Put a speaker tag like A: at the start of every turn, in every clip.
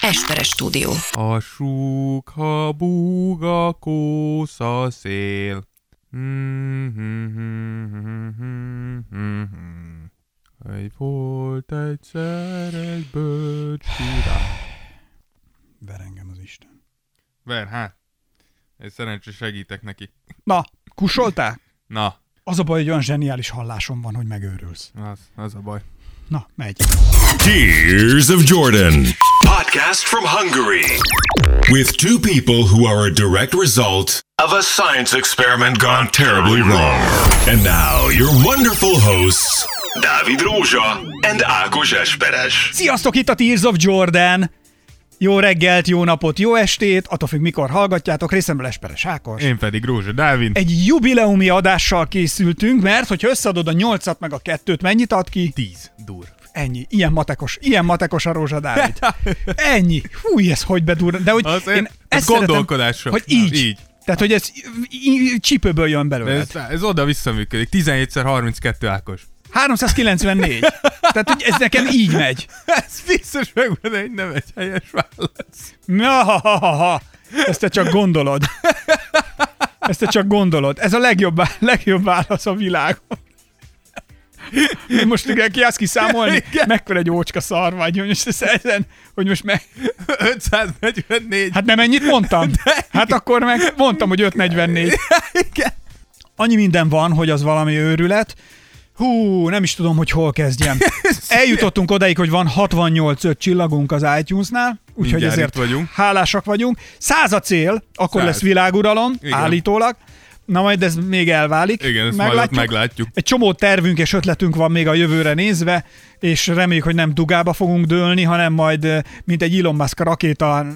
A: Esperes stúdió.
B: A súgha búg a kósza szél. Egy volt egyszer egy bölcs.
C: Ver engem az Isten.
B: Ver, hát. Egy szerencsé segítek neki.
C: Na, kusoltál?
B: Na,
C: Az a baj, hogy olyan zseniális hallásom van, hogy megőrülsz.
B: az, az a baj.
C: Na, megy.
D: Tears of Jordan. Podcast from Hungary. With two people who are a direct result of a science experiment gone terribly wrong. And now, your wonderful hosts, Dávid Rózsa and Ákos Esperes.
C: Sziasztok, itt a Tears of Jordan! Jó reggelt, jó napot, jó estét, attól függ mikor hallgatjátok, részemről Esperes Ákos.
B: Én pedig Rózsa Dávid.
C: Egy jubileumi adással készültünk, mert hogyha összeadod a nyolcat meg a kettőt, mennyit ad ki?
B: Tíz dur.
C: Ennyi. Ilyen matekos, ilyen matekos a Rózsa Dávid. Ennyi. Fúj, ez hogy bedur. De hogy
B: Az
C: én ezt
B: gondolkodásra.
C: szeretem, hogy így.
B: Így.
C: Tehát, hogy ez csípőből jön belőle.
B: ez, ez oda-vissza működik. 17x32 Ákos.
C: 394. Tehát, hogy ez nekem így megy.
B: Ez biztos megvan egy nem egy helyes válasz.
C: Na, ha, ha, ha, ha. Ezt te csak gondolod. Ezt te csak gondolod. Ez a legjobb, legjobb válasz a világon. Most igen, ki azt kiszámolni,
B: Igen.
C: mekkora egy ócska szar vagy, hogy most ez ezen, hogy most meg...
B: 544.
C: Hát nem ennyit mondtam? Hát akkor meg mondtam, hogy 544.
B: igen.
C: Annyi minden van, hogy az valami őrület. Hú, nem is tudom, hogy hol kezdjem. Eljutottunk odaig, hogy van 68 öt csillagunk az iTunes-nál, úgyhogy ezért
B: vagyunk.
C: hálásak vagyunk. Száz a cél, akkor
B: Száz.
C: lesz világuralom,
B: Igen.
C: állítólag. Na majd ez még elválik.
B: Igen, ezt majd ott meglátjuk.
C: Egy csomó tervünk és ötletünk van még a jövőre nézve, és reméljük, hogy nem dugába fogunk dőlni, hanem majd, mint egy Elon Musk rakéta,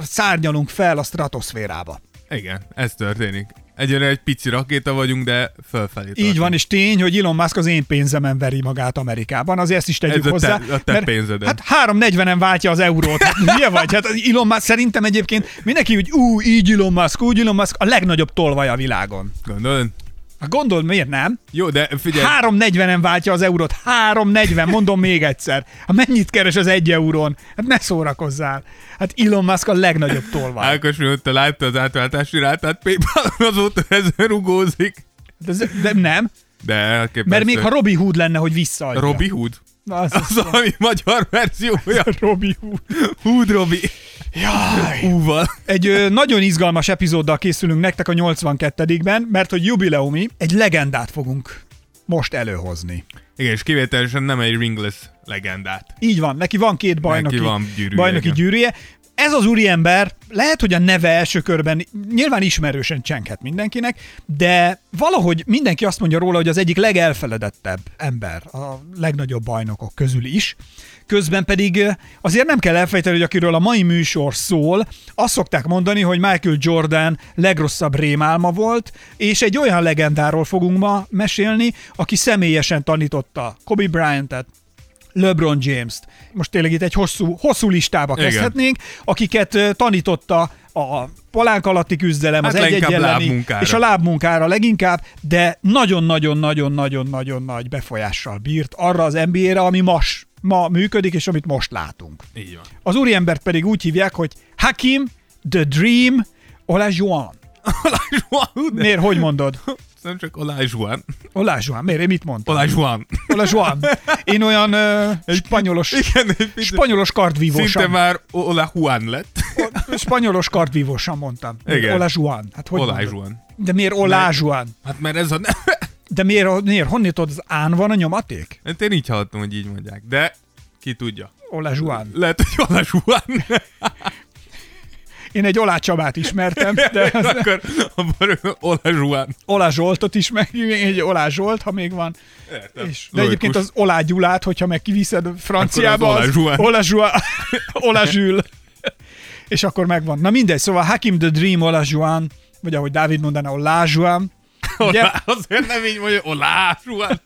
C: szárnyalunk fel a stratoszférába.
B: Igen, ez történik. Egyre egy pici rakéta vagyunk, de fölfelé
C: Így
B: tartunk.
C: van, és tény, hogy Elon Musk az én pénzemen veri magát Amerikában, azért ezt is tegyük
B: Ez a
C: hozzá.
B: te- a te
C: mert
B: pénzeden.
C: Hát 3.40-en váltja az eurót. Hát, milyen vagy? Hát Elon Musk szerintem egyébként mindenki úgy, ú, így Elon Musk, úgy Elon Musk, a legnagyobb tolvaj a világon.
B: Gondolod?
C: Hát gondold, miért nem?
B: Jó, de figyelj,
C: 3.40-en váltja az eurót. 3.40, mondom még egyszer. Hát mennyit keres az egy eurón? Hát ne szórakozzál. Hát Elon Musk a legnagyobb tolvaj.
B: Ákos mióta látta az átváltási rátát, Paypal azóta ezen rugózik.
C: De, ez- de nem,
B: De elképesztő.
C: mert még ha Robin Hood lenne, hogy visszaadja.
B: Robi Hood?
C: Na, az,
B: Az valami magyar verziója.
C: Robin Hood.
B: Hood Robi.
C: Jaj.
B: Húval.
C: Egy ö, nagyon izgalmas epizóddal készülünk nektek a 82-ben, mert hogy jubileumi, egy legendát fogunk most előhozni.
B: Igen, és kivételesen nem egy ringless legendát.
C: Így van, neki van két bajnoki,
B: van gyűrűje,
C: bajnoki
B: igen.
C: gyűrűje. Ez az úriember, lehet, hogy a neve első körben nyilván ismerősen csenghet mindenkinek, de valahogy mindenki azt mondja róla, hogy az egyik legelfeledettebb ember a legnagyobb bajnokok közül is. Közben pedig azért nem kell elfejteni, hogy akiről a mai műsor szól, azt szokták mondani, hogy Michael Jordan legrosszabb rémálma volt, és egy olyan legendáról fogunk ma mesélni, aki személyesen tanította Kobe Bryant-et, LeBron James-t. Most tényleg itt egy hosszú, hosszú listába
B: Igen.
C: kezdhetnénk, akiket ö, tanította a palánk alatti küzdelem,
B: Hát
C: az egy
B: leginkább
C: elleni, és a lábmunkára leginkább, de nagyon-nagyon-nagyon-nagyon-nagyon nagy befolyással bírt arra az NBA-re, ami mas, ma működik, és amit most látunk.
B: Így van.
C: Az úriembert pedig úgy hívják, hogy Hakim The Dream Olajuwon.
B: Olajuwon.
C: Miért, hogy mondod?
B: Nem csak Olajuwon.
C: Olajuwon, miért? Én mit mondtam?
B: Olajuwon.
C: Olajuwon. Én olyan ö, spanyolos,
B: Igen,
C: spanyolos
B: Szinte
C: kardvívósan.
B: már Olajuan lett.
C: Spanyolos kardvívósan mondtam.
B: Igen.
C: Olajuwon. Hát hogy?
B: Olajuwon.
C: De miért Olajuwon?
B: Hát mert ez a neve.
C: De miért, miért? Honnét az án van a nyomaték?
B: Hát én így hallottam, hogy így mondják. De ki tudja.
C: Olajuwon.
B: Lehet, hogy Olajuwon.
C: Én egy Olá Csabát ismertem, de az
B: Akkor abban Olajuwon.
C: Olá Zsoltot is, meg egy Olá Zsolt, ha még van.
B: Értem.
C: És, de egyébként az Olá Gyulát, hogyha meg kiviszed franciába,
B: Akkor az
C: az
B: Olá
C: Olá Zsuan. Olá Zsül. És akkor megvan. Na mindegy, szóval Hakim the Dream Olá Zsuan, vagy ahogy Dávid mondaná, Olá. Ugye?
B: Olá, azért nem így mondja, Olajuwon.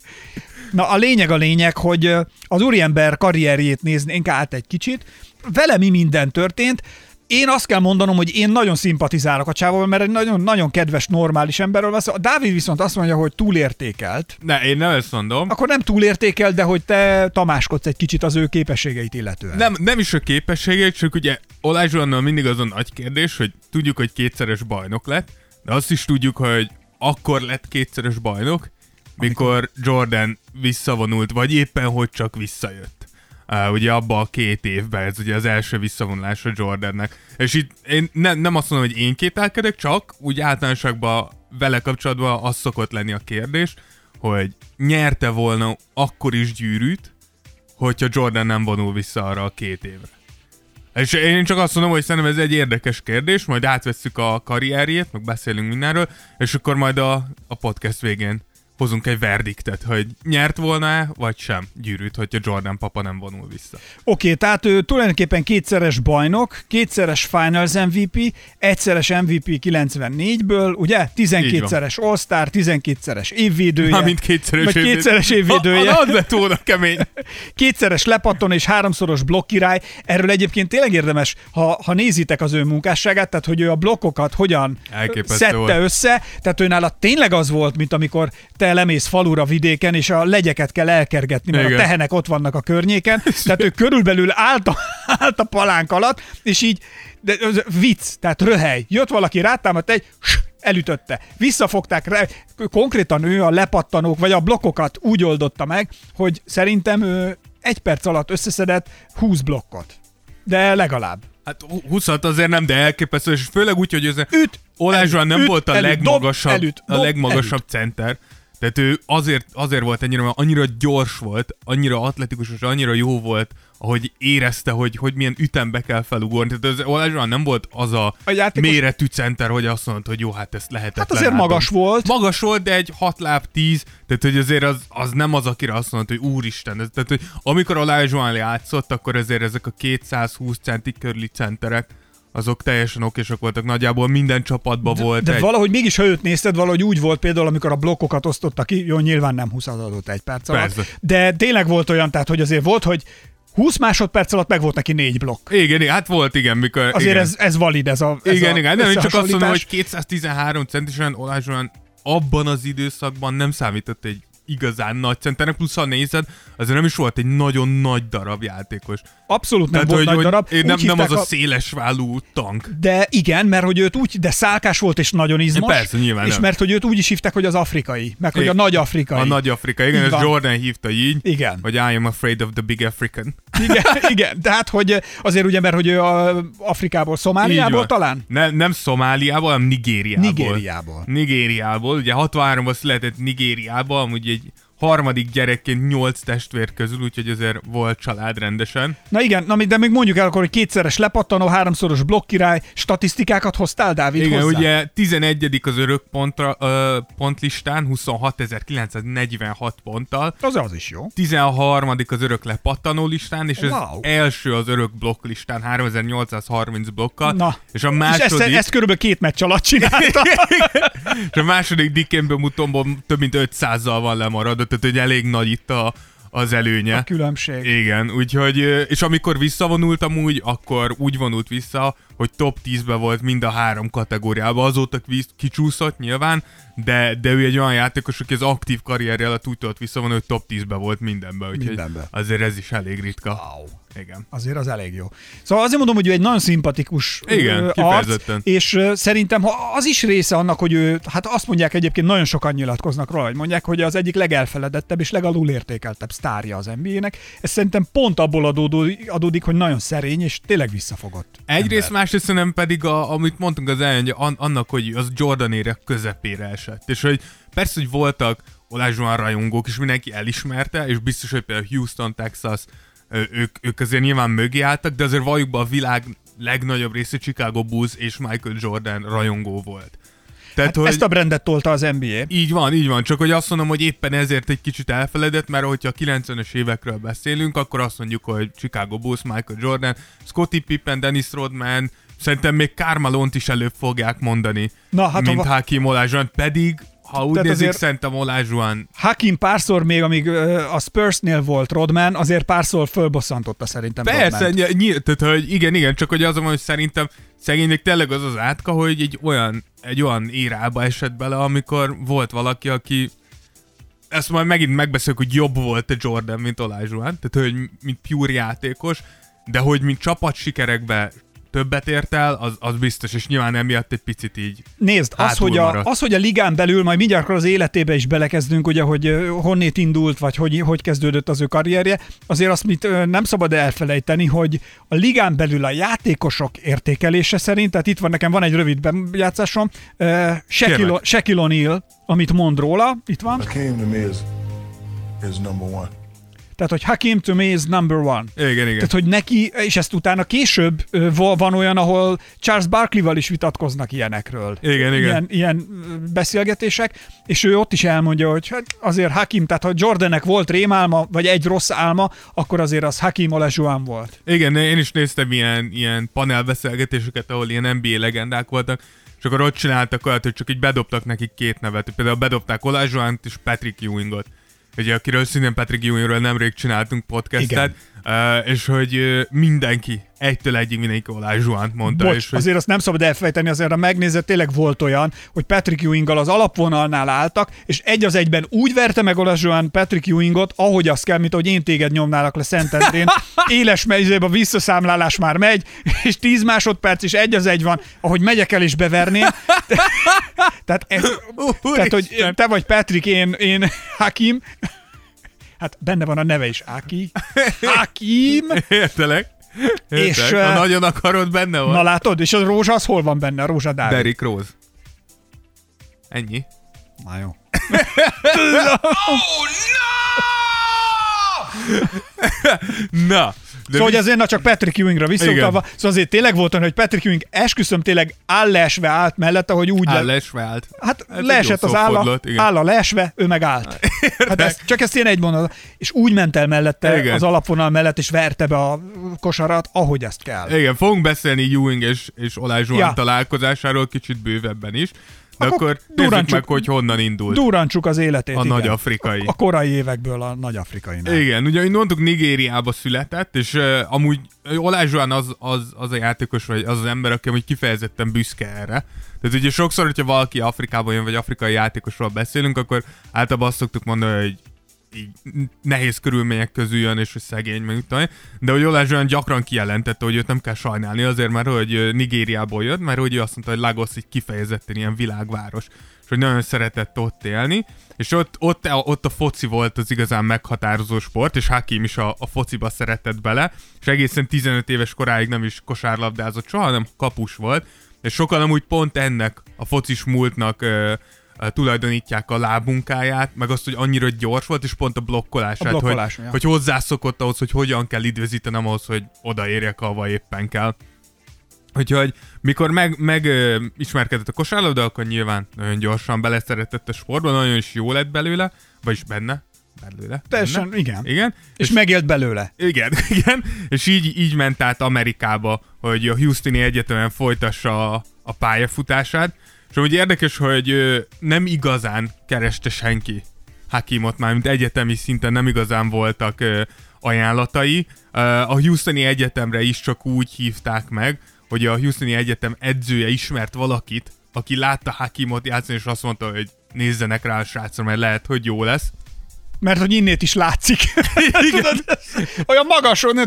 C: Na a lényeg a lényeg, hogy az úriember karrierjét néznénk át egy kicsit. Vele mi minden történt. Én azt kell mondanom, hogy én nagyon szimpatizálok a csávóval, mert egy nagyon, nagyon kedves, normális emberről van szó. A Dávid viszont azt mondja, hogy túlértékelt.
B: Ne, én nem ezt mondom.
C: Akkor nem túlértékelt, de hogy te tamáskodsz egy kicsit az ő képességeit illetően.
B: Nem, nem is a képességek, csak ugye Olázsuannal mindig az a nagy kérdés, hogy tudjuk, hogy kétszeres bajnok lett, de azt is tudjuk, hogy akkor lett kétszeres bajnok, mikor Jordan visszavonult, vagy éppen hogy csak visszajött. Uh, ugye abba a két évben, ez ugye az első visszavonulása Jordannek. És itt én ne, nem azt mondom, hogy én kételkedek, csak úgy általánosságban vele kapcsolatban az szokott lenni a kérdés, hogy nyerte volna akkor is gyűrűt, hogyha Jordan nem vonul vissza arra a két évre. És én csak azt mondom, hogy szerintem ez egy érdekes kérdés, majd átvesszük a karrierjét, meg beszélünk mindenről, és akkor majd a, a podcast végén hozunk egy verdiktet, hogy nyert volna-e, vagy sem gyűrűt, hogyha Jordan papa nem vonul vissza.
C: Oké, okay, tehát ő tulajdonképpen kétszeres bajnok, kétszeres Finals MVP, egyszeres MVP 94-ből, ugye? 12-szeres All-Star, 12-szeres évvédője.
B: Na, mint kétszeres
C: vagy kétszeres évvédője.
B: Ha, lett volna kemény.
C: Kétszeres lepatton és háromszoros blokkirály. Erről egyébként tényleg érdemes, ha, ha nézitek az ő munkásságát, tehát hogy ő a blokkokat hogyan
B: Elképesztő
C: szedte
B: volt.
C: össze, tehát ő nála tényleg az volt, mint amikor te lemész falura vidéken, és a legyeket kell elkergetni, mert
B: Igen.
C: a tehenek ott vannak a környéken. Tehát ő körülbelül állt a, állt a palánk alatt, és így, de az vicc, tehát röhely. Jött valaki, rátámadt egy, elütötte. Visszafogták rá, konkrétan ő a lepattanók, vagy a blokkokat úgy oldotta meg, hogy szerintem ő egy perc alatt összeszedett 20 blokkot. De legalább.
B: Hát 20 azért nem, de elképesztő, és főleg úgy, hogy ez
C: Üt,
B: Olázsán nem
C: üt,
B: volt a
C: elüt,
B: legmagasabb,
C: dob, elüt,
B: a
C: dob,
B: legmagasabb center. Tehát ő azért, azért volt ennyire, mert annyira gyors volt, annyira atletikus, és annyira jó volt, ahogy érezte, hogy, hogy milyen ütembe kell felugorni. Tehát az Olázsán nem volt az a,
C: A játékos-
B: méretű center, hogy azt mondta, hogy jó, hát ezt lehetetlen.
C: Hát azért
B: átdobni.
C: magas volt.
B: Magas volt, de egy 6 láb 10, tehát hogy azért az, az nem az, akire azt mondta, hogy úristen. Ez, tehát, hogy amikor Olázsán játszott, akkor azért ezek a 220 centi körüli centerek, azok teljesen okésak voltak. Nagyjából minden csapatban volt
C: De
B: egy...
C: valahogy mégis, ha őt nézted, valahogy úgy volt például, amikor a blokkokat osztotta ki, jó, nyilván nem 20 adott egy perc alatt,
B: Persze.
C: de tényleg volt olyan, tehát hogy azért volt, hogy 20 másodperc alatt meg volt neki négy blokk.
B: Igen, igen, hát volt, igen, mikor...
C: Azért
B: igen.
C: ez, ez valid, ez a ez
B: igen,
C: a
B: igen, nem, én csak azt mondom, hogy
C: összehasonlítás.
B: 213 centisen Olázsán abban az időszakban nem számított egy igazán nagy centernek, plusz ha nézed, azért nem is volt egy nagyon nagy darab játékos.
C: Abszolút nem
B: Tehát,
C: volt
B: hogy,
C: nagy darab.
B: én nem, nem az a széles válú tank.
C: De igen, mert hogy őt úgy, de szálkás volt és nagyon izmos.
B: Persze, nyilván
C: És
B: nem.
C: mert hogy őt úgy is hívták, hogy az afrikai, meg hogy a
B: Igen.
C: nagy afrikai.
B: A nagy Afrika, igen, ez. Jordan hívta így,
C: Igen.
B: hogy I am afraid of the big African.
C: Igen, igen, tehát hogy azért ugye, mert hogy ő a Afrikából, Szomáliából talán?
B: Ne, nem Szomáliából, hanem Nigériából.
C: Nigériából.
B: Nigériából. Ugye 63-ban született Nigériába, amúgy egy les, harmadik gyerekként nyolc testvér közül, úgyhogy azért volt család rendesen.
C: Na igen, na, de még mondjuk el akkor, hogy kétszeres lepattanó, háromszoros blokkirály, statisztikákat hoztál, Dávid,
B: Igen,
C: hozzá?
B: ugye 11. az örök pontra, ö, pontlistán, 26.946 ponttal.
C: Az az is jó.
B: 13. az örök lepattanó listán, és az
C: Wow.
B: első az örök blokk listán, 3830 blokkal.
C: Na,
B: és a
C: és
B: második...
C: ezt, ezt körülbelül két meccs alatt csinálta.
B: és a második Dikembe mutomból több mint 500-zal van lemaradva, tehát hogy elég nagy itt a, az előnye.
C: A különbség.
B: Igen, úgyhogy, és amikor visszavonultam úgy, akkor úgy vonult vissza, hogy top 10-be volt mind a három kategóriában. Azóta kicsúszott nyilván, de, de ő egy olyan játékos, aki az aktív karrierje alatt úgy tudott visszavonulni, hogy top 10-be volt mindenben. Úgyhogy
C: Mindenben.
B: azért ez is elég ritka.
C: Wow.
B: Igen.
C: Azért az elég jó. Szóval azért mondom, hogy ő egy nagyon szimpatikus
B: Igen,
C: arc, és szerintem ha az is része annak, hogy ő, hát azt mondják egyébként, nagyon sokan nyilatkoznak róla, hogy mondják, hogy az egyik legelfeledettebb és legalul értékeltebb sztárja az NBA-nek. Ez szerintem pont abból adódó- adódik, hogy nagyon szerény és tényleg visszafogott.
B: Egyrészt,
C: ember.
B: másrészt szerintem pedig, a, amit mondtunk az elején, hogy an- annak, hogy az Jordan ére közepére esett. És hogy persze, hogy voltak Olázsóan rajongók, és mindenki elismerte, és biztos, hogy például Houston, Texas, ők, ők azért nyilván mögé álltak, de azért valljuk be a világ legnagyobb része Chicago Bulls és Michael Jordan rajongó volt. Tehát,
C: Hát ezt a brandet tolta az NBA.
B: így van, így van. Csak hogy azt mondom, hogy éppen ezért egy kicsit elfeledett, mert hogyha a 90-es évekről beszélünk, akkor azt mondjuk, hogy Chicago Bulls, Michael Jordan, Scottie Pippen, Dennis Rodman, szerintem még Carmelont is előbb fogják mondani,
C: Na, hát
B: mint
C: ha-
B: Hakim Olajuwon. Pedig, ha úgy
C: Tehát
B: nézik, szerintem Olajuwon
C: Hakim párszor még, amíg a Spursnél volt Rodman, azért párszor fölbosszantotta szerintem
B: Persze, ny- ny- tehát, hogy igen, igen, csak hogy azon, hogy szerintem szegénynek tényleg az az átka, hogy egy olyan, egy olyan érába esett bele, amikor volt valaki, aki ezt majd megint megbeszéljük, hogy jobb volt a Jordan, mint Olajuwon, tehát hogy mint pure játékos, de hogy mint csapat sikerekbe többet ért el, az, az biztos, és nyilván emiatt egy picit így
C: Nézd, az hogy, a,
B: maradt.
C: az, hogy a ligán belül, majd mindjárt akkor az életébe is belekezdünk, ugye, hogy honnét indult, vagy hogy, hogy kezdődött az ő karrierje, azért azt mit nem szabad elfelejteni, hogy a ligán belül a játékosok értékelése szerint, tehát itt van nekem, van egy rövid bejátszásom, ö, Shaquille O'Neal, amit mond róla, itt van,
A: Hakeem to me is is number one.
C: Tehát, hogy Hakim to me is number one.
B: Igen, igen.
C: Tehát, hogy neki, és ezt utána később van olyan, ahol Charles Barkley-val is vitatkoznak ilyenekről.
B: Igen, igen.
C: Ilyen, ilyen beszélgetések, és ő ott is elmondja, hogy hát azért Hakim, tehát ha Jordannek volt rémálma, vagy egy rossz álma, akkor azért az Hakim Olajuwon volt.
B: Igen, én is néztem ilyen, ilyen panelbeszélgetéseket, ahol ilyen NBA legendák voltak, és akkor ott csináltak olyat, hogy csak így bedobtak nekik két nevet. Például bedobták Olajuwont és Patrick Ewingot. Ugye, akiről szintén Patrick Ewingről nemrég csináltunk podcastet, uh, és hogy uh, mindenki, egytől egyig mindenki Olajuwont mondta.
C: Bocs,
B: és hogy,
C: azért azt nem szabad elfejteni, azért a megnézett tényleg volt olyan, hogy Patrick Ewinggal az alapvonalnál álltak, és egy az egyben úgy verte meg Olajuwon Patrick Ewingot, ahogy azt kell, mint hogy én téged nyomnálak le Szentendrén. Éles mezőbe a visszaszámlálás már megy, és 10 másodperc is egy az egy van, ahogy megyek el és beverném. Tehát, ez, tehát hogy te vagy Patrick, én, én Hakim, hát benne van a neve is, Aki. Hakim.
B: Értelek? Értelek.
C: És,
B: ha nagyon akarod, benne van.
C: Na látod, és a rózsa az hol van benne, a rózsa Dávid?
B: Derrick Rose. Ennyi.
C: Na jó.
B: Na, de
C: Szóval, hogy azért na csak Patrick Ewingra visszautalva, szóval azért tényleg volt olyan, hogy Patrick Ewing esküszöm tényleg áll leesve állt mellette, hogy úgy
B: áll
C: le,
B: lesve állt.
C: Hát
B: Ez
C: leesett az álla, álla leesve, ő meg állt. Hát ez, csak ezt ilyen egy mondat. És úgy ment el mellette,
B: Igen.
C: az alapvonal mellett, és verte be a kosarat, ahogy ezt kell.
B: Igen, fogunk beszélni Ewing és, és Olajuwon
C: Ja.
B: találkozásáról kicsit bővebben is. De
C: Akkor
B: akkor, nézzük meg, hogy honnan indult.
C: Durrancsuk az életét.
B: A
C: igen.
B: nagy afrikai.
C: A korai évekből a nagy afrikai.
B: Igen, ugye, mint mondtuk, Nigériába született, és uh, amúgy Olajuwon az, az, az a játékos, vagy az az ember, aki amúgy kifejezetten büszke erre. Tehát ugye sokszor, hogyha valaki Afrikából jön, vagy afrikai játékosról beszélünk, akkor általában azt szoktuk mondani, hogy így nehéz körülmények közül jön, és hogy szegény, meg tudom. De hogy Olajuwon gyakran kijelentette, hogy őt nem kell sajnálni azért, mert hogy Nigériából jött, mert hogy ő azt mondta, hogy Lagos egy kifejezetten ilyen világváros, és hogy nagyon szeretett ott élni, és ott, ott, ott a foci volt az igazán meghatározó sport, és Hakim is a, a fociba szeretett bele, és egészen 15 éves koráig nem is kosárlabdázott soha, hanem kapus volt, és sokan amúgy pont ennek a focis múltnak ö, tulajdonítják a lábmunkáját, meg azt, hogy annyira gyors volt, és pont a blokkolását,
C: A blokkolás,
B: hogy,
C: ja.
B: hogy hozzászokott ahhoz, hogy hogyan kell időzítenem ahhoz, hogy odaérjek, ahova éppen kell. Úgyhogy mikor meg, meg ö, ismerkedett a kosárlabda, akkor nyilván nagyon gyorsan beleszeretett a sportba, nagyon is jó lett belőle, vagyis benne, belőle.
C: Teljesen, igen.
B: Igen.
C: És megélt belőle.
B: Igen, igen, és így, így ment át Amerikába, hogy a Houstoni Egyetemen folytassa a, a pályafutását, és amúgy érdekes, hogy nem igazán kereste senki Hakimot már, mint egyetemi szinten nem igazán voltak ajánlatai. A Houstoni Egyetemre is csak úgy hívták meg, hogy a Houstoni Egyetem edzője ismert valakit, aki látta Hakimot játszani, és azt mondta, hogy nézzenek rá a srácra, mert lehet, hogy jó lesz.
C: Mert hogy innét is látszik. Tudod, olyan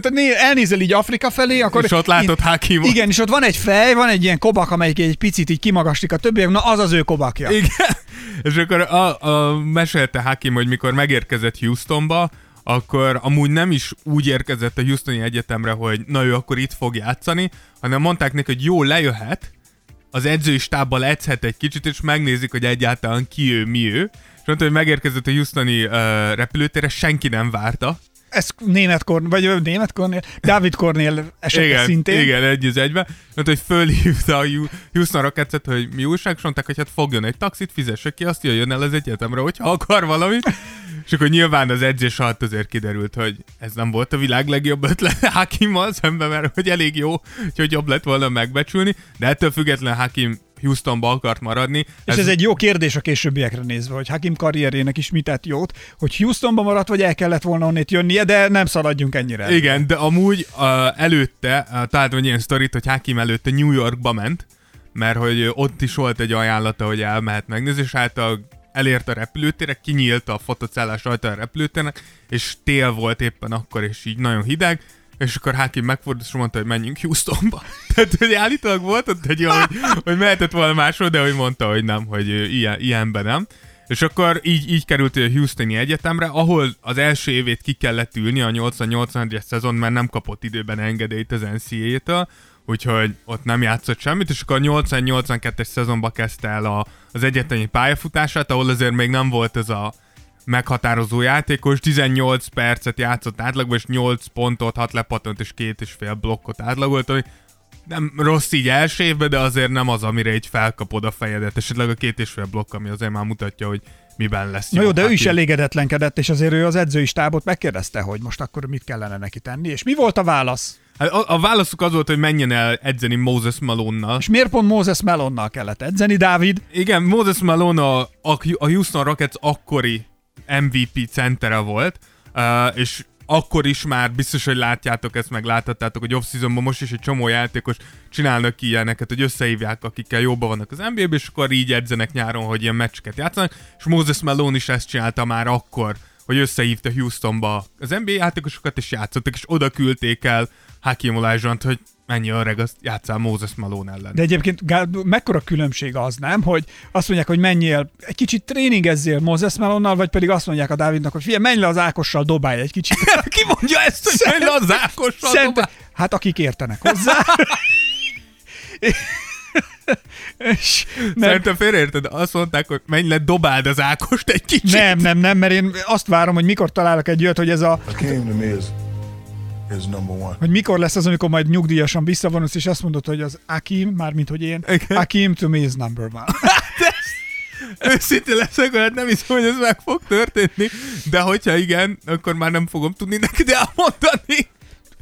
C: né- elnézel így Afrika felé, akkor...
B: és ott látod Hakimot.
C: Igen, és ott van egy fej, van egy ilyen kobak, amelyik egy picit így kimagaslik a többiek, na az az ő kobakja.
B: Igen. És akkor a, a, mesélte Hakim, hogy mikor megérkezett Houstonba, akkor amúgy nem is úgy érkezett a Houstoni Egyetemre, hogy na ő akkor itt fog játszani, hanem mondták neki, hogy jó, lejöhet, az edzői stábbal edzhet egy kicsit, és megnézik, hogy egyáltalán ki ő, mi ő. Mondta, hogy megérkezett a Houstoni uh, repülőtérre, senki nem várta.
C: Ez német Kornél, vagy német Kornél, Dávid Kornél esete
B: igen,
C: szintén.
B: igen, egy az egybe. Mondta, hogy fölhívta a Houston Rockets-et, hogy mi újság, és mondták, hogy hát fogjon egy taxit, fizesse ki, azt jöjjön el az egyetemre, hogyha akar valamit. És akkor nyilván az edzés alatt azért kiderült, hogy ez nem volt a világ legjobb ötlet Hakimmal szemben, mert hogy elég jó, hogy jobb lett volna megbecsülni, de ettől független Hakim Houstonba akart maradni.
C: És ez, ez egy jó kérdés a későbbiekre nézve, hogy Hakim karrierjének is mit tett jót, hogy Houstonba maradt, vagy el kellett volna onnét jönnie, de nem szaladjunk ennyire.
B: Igen, de amúgy uh, előtte, uh, találtam egy ilyen sztorit, hogy Hakim előtte New Yorkba ment, mert hogy ott is volt egy ajánlata, hogy elmehet megnézni, és hát a, elért a repülőtérre, kinyílt a fotocellás rajta a repülőtérnek, és tél volt éppen akkor, és így nagyon hideg, és akkor Hakim megfordult, és mondta, hogy menjünk Houstonba. Tehát, hogy állítólag volt ott egy olyan, hogy, hogy mehetett volna máshol, de hogy mondta, hogy nem, hogy ilyen, ilyenben nem. És akkor így, így került a Houstoni Egyetemre, ahol az első évét ki kellett ülni a 80-81-es szezon, mert nem kapott időben engedélyt az NCAA-től, úgyhogy ott nem játszott semmit, és akkor a 80-82-es szezonba kezdte el a, az egyetemi pályafutását, ahol azért még nem volt ez a meghatározó játékos, 18 percet játszott átlagban, és 8 pontot, 6 lepatant és két és fél blokkot átlagolt, ami nem rossz így első évben, de azért nem az, amire így felkapod a fejedet. Esetleg a két és fél blokk, ami azért már mutatja, hogy miben lesz
C: Na jó, de ő
B: Hát
C: is elégedetlenkedett, és azért ő az edzői stábot megkérdezte, hogy most akkor mit kellene neki tenni, és mi volt a válasz?
B: Hát a, a válaszuk az volt, hogy menjen el edzeni Moses Malone-nal.
C: És miért pont Moses Melonnal kellett edzeni, Dávid?
B: Igen, Moses Malone a, a, a Houston Rockets akkori MVP centere volt, uh, és akkor is már biztos, hogy látjátok ezt, meg láthattátok, hogy off-seasonban most is egy csomó játékos csinálnak ki ilyeneket, hogy összehívják, akikkel jobban vannak az NBA-ben, és akkor így edzenek nyáron, hogy ilyen meccseket játszanak, és Moses Malone is ezt csinálta már akkor, hogy összehívta Houstonba az NBA játékosokat, és játszottak, és oda küldték el Hakim Olajuwont, hogy mennyi öreg, azt játszál Moses Malone ellen.
C: De egyébként mekkora különbség az, nem? Hogy azt mondják, hogy menjél, egy kicsit tréningezzél Moses Melonnal, vagy pedig azt mondják a Dávidnak, hogy figyelj, menj le az Ákossal, dobálj egy kicsit.
B: Ki mondja ezt, hogy menj le az Ákossal
C: Szerint,
B: dobál-
C: hát akik értenek hozzá. És nem,
B: Szerintem félreérted, azt mondták, hogy menj le, dobáld az Ákost egy kicsit.
C: nem, nem, nem, mert én azt várom, hogy mikor találok egy olyat, hogy ez a,
A: me is number one.
C: hogy mikor lesz az, amikor majd nyugdíjasan visszavonulsz, és azt mondod, hogy az Akim, mármint hogy én,
B: Igen.
C: Akim to me is number one.
B: Őszintén leszek, hogy nem hiszem, hogy ez meg fog történni, de hogyha igen, akkor már nem fogom tudni neked elmondani.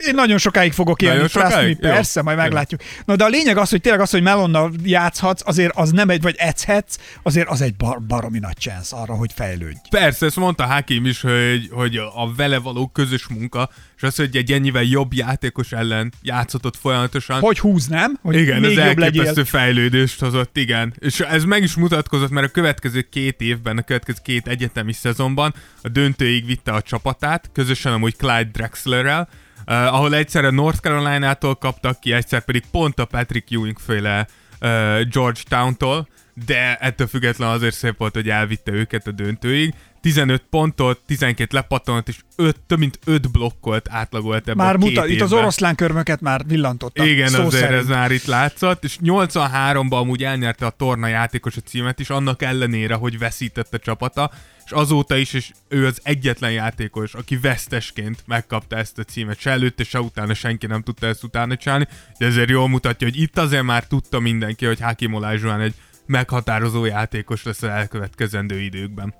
C: Én nagyon sokáig fogok élni,
B: Nagyon
C: me,
B: sokáig? Jó.
C: persze, majd
B: Jó.
C: meglátjuk. Na de a lényeg az, hogy tényleg az, hogy Melonnal játszhatsz, azért az nem egy, vagy edzhetsz, azért az egy bar- baromi nagy chance arra, hogy fejlődj.
B: Persze, ezt mondta Hakim is, hogy, hogy a vele való közös munka, és az, hogy egy ennyivel jobb játékos ellen játszhatott folyamatosan.
C: Hogy húz, nem? Hogy
B: Igen,
C: még
B: ez
C: jobb legyél.
B: elképesztő fejlődést hozott, igen. És ez meg is mutatkozott, mert a következő két évben, a következő két egyetemi szezonban a döntőig vitte a csapatát, közösen amúgy Clyde Drexlerrel, uh, ahol egyszer a North Carolina-tól kaptak ki, egyszer pedig pont a Patrick Ewing féle uh, Georgetown-tól, de ettől függetlenül azért szép volt, hogy elvitte őket a döntőig. 15 pontot, 12 lepattanat, és 5, több mint 5 blokkolt átlagolt ebben
C: Már
B: a két
C: mutat, itt az oroszlán körmöket már villantottak.
B: Igen,
C: szó
B: azért
C: szerint.
B: ez már itt látszott, és 83-ban amúgy elnyerte a torna játékos a címet is, annak ellenére, hogy veszített a csapata, és azóta is, és ő az egyetlen játékos, aki vesztesként megkapta ezt a címet. Se előtte, se utána senki nem tudta ezt utána csinálni, de ezért jól mutatja, hogy itt azért már tudta mindenki, hogy Hakim Olajuwon egy meghatározó játékos lesz az elkövetkezendő időkben.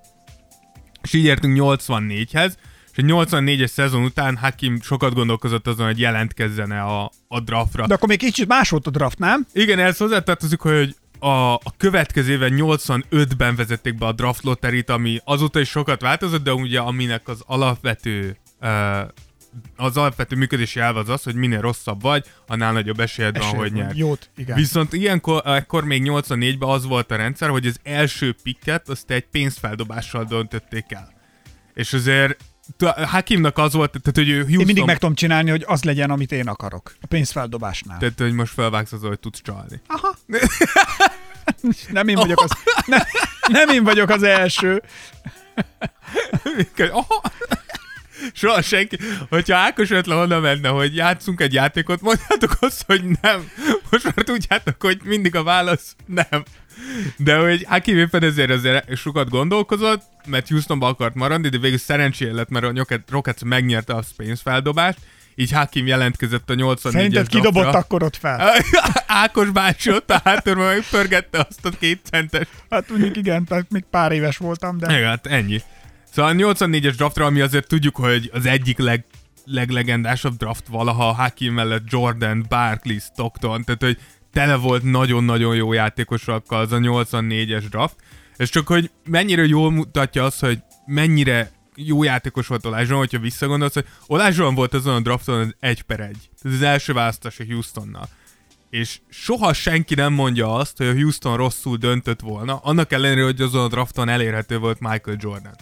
B: És így értünk 84-hez, és a 84-es szezon után Hakim sokat gondolkozott azon, hogy jelentkezzene a, a draftra.
C: De akkor még kicsit más volt a draft, nem?
B: Igen, ez hozzátartozik, hogy a, a következő éven 85-ben vezették be a draft lotterit, ami azóta is sokat változott, de ugye aminek az alapvető uh, az alapvető működési elv az az, hogy minél rosszabb vagy, annál nagyobb esélyed van, hogy
C: van.
B: nyer.
C: Jót, igen.
B: Viszont ilyenkor akkor még 84-ben az volt a rendszer, hogy az első picket azt egy pénzfeldobással döntötték el. És azért Hakimnak az volt, tehát hogy ő Houston...
C: Én mindig meg tudom csinálni, hogy az legyen, amit én akarok. A pénzfeldobásnál.
B: Tehát, hogy most felvágsz az, hogy tudsz csalni.
C: Aha. nem én vagyok az, nem, nem én vagyok az első.
B: Aha. Soha senki, hogyha Ákos ötlen oda menne, hogy játszunk egy játékot, mondjátok azt, hogy nem. Most már tudjátok, hogy mindig a válasz nem. De hogy Hakim éppen ezért azért sokat gondolkozott, mert Houstonba akart maradni, de végül szerencsére lett, mert a Rocket- Rockets megnyerte a pénzfeldobást, így Hakim jelentkezett a 84-es
C: Szerinted kidobott
B: draftra.
C: akkor ott fel?
B: Ákos bácsi ott a háttérben megpörgette azt a két centes
C: Hát mondjuk igen, tehát még pár éves voltam, de...
B: igen, hát ennyi. Szóval a 84-es draftra, ami azért tudjuk, hogy az egyik leg, leglegendásabb draft valaha, Hakim mellett Jordan, Barkley, Stockton, tehát hogy tele volt nagyon-nagyon jó játékosokkal az a 84-es draft, és csak hogy mennyire jól mutatja azt, hogy mennyire jó játékos volt Olázson, hogyha visszagondolsz, hogy Olázson volt azon a drafton az egy per egy. Ez az első választás a Houstonnal. És soha senki nem mondja azt, hogy a Houston rosszul döntött volna, annak ellenére, hogy azon a drafton elérhető volt Michael Jordan.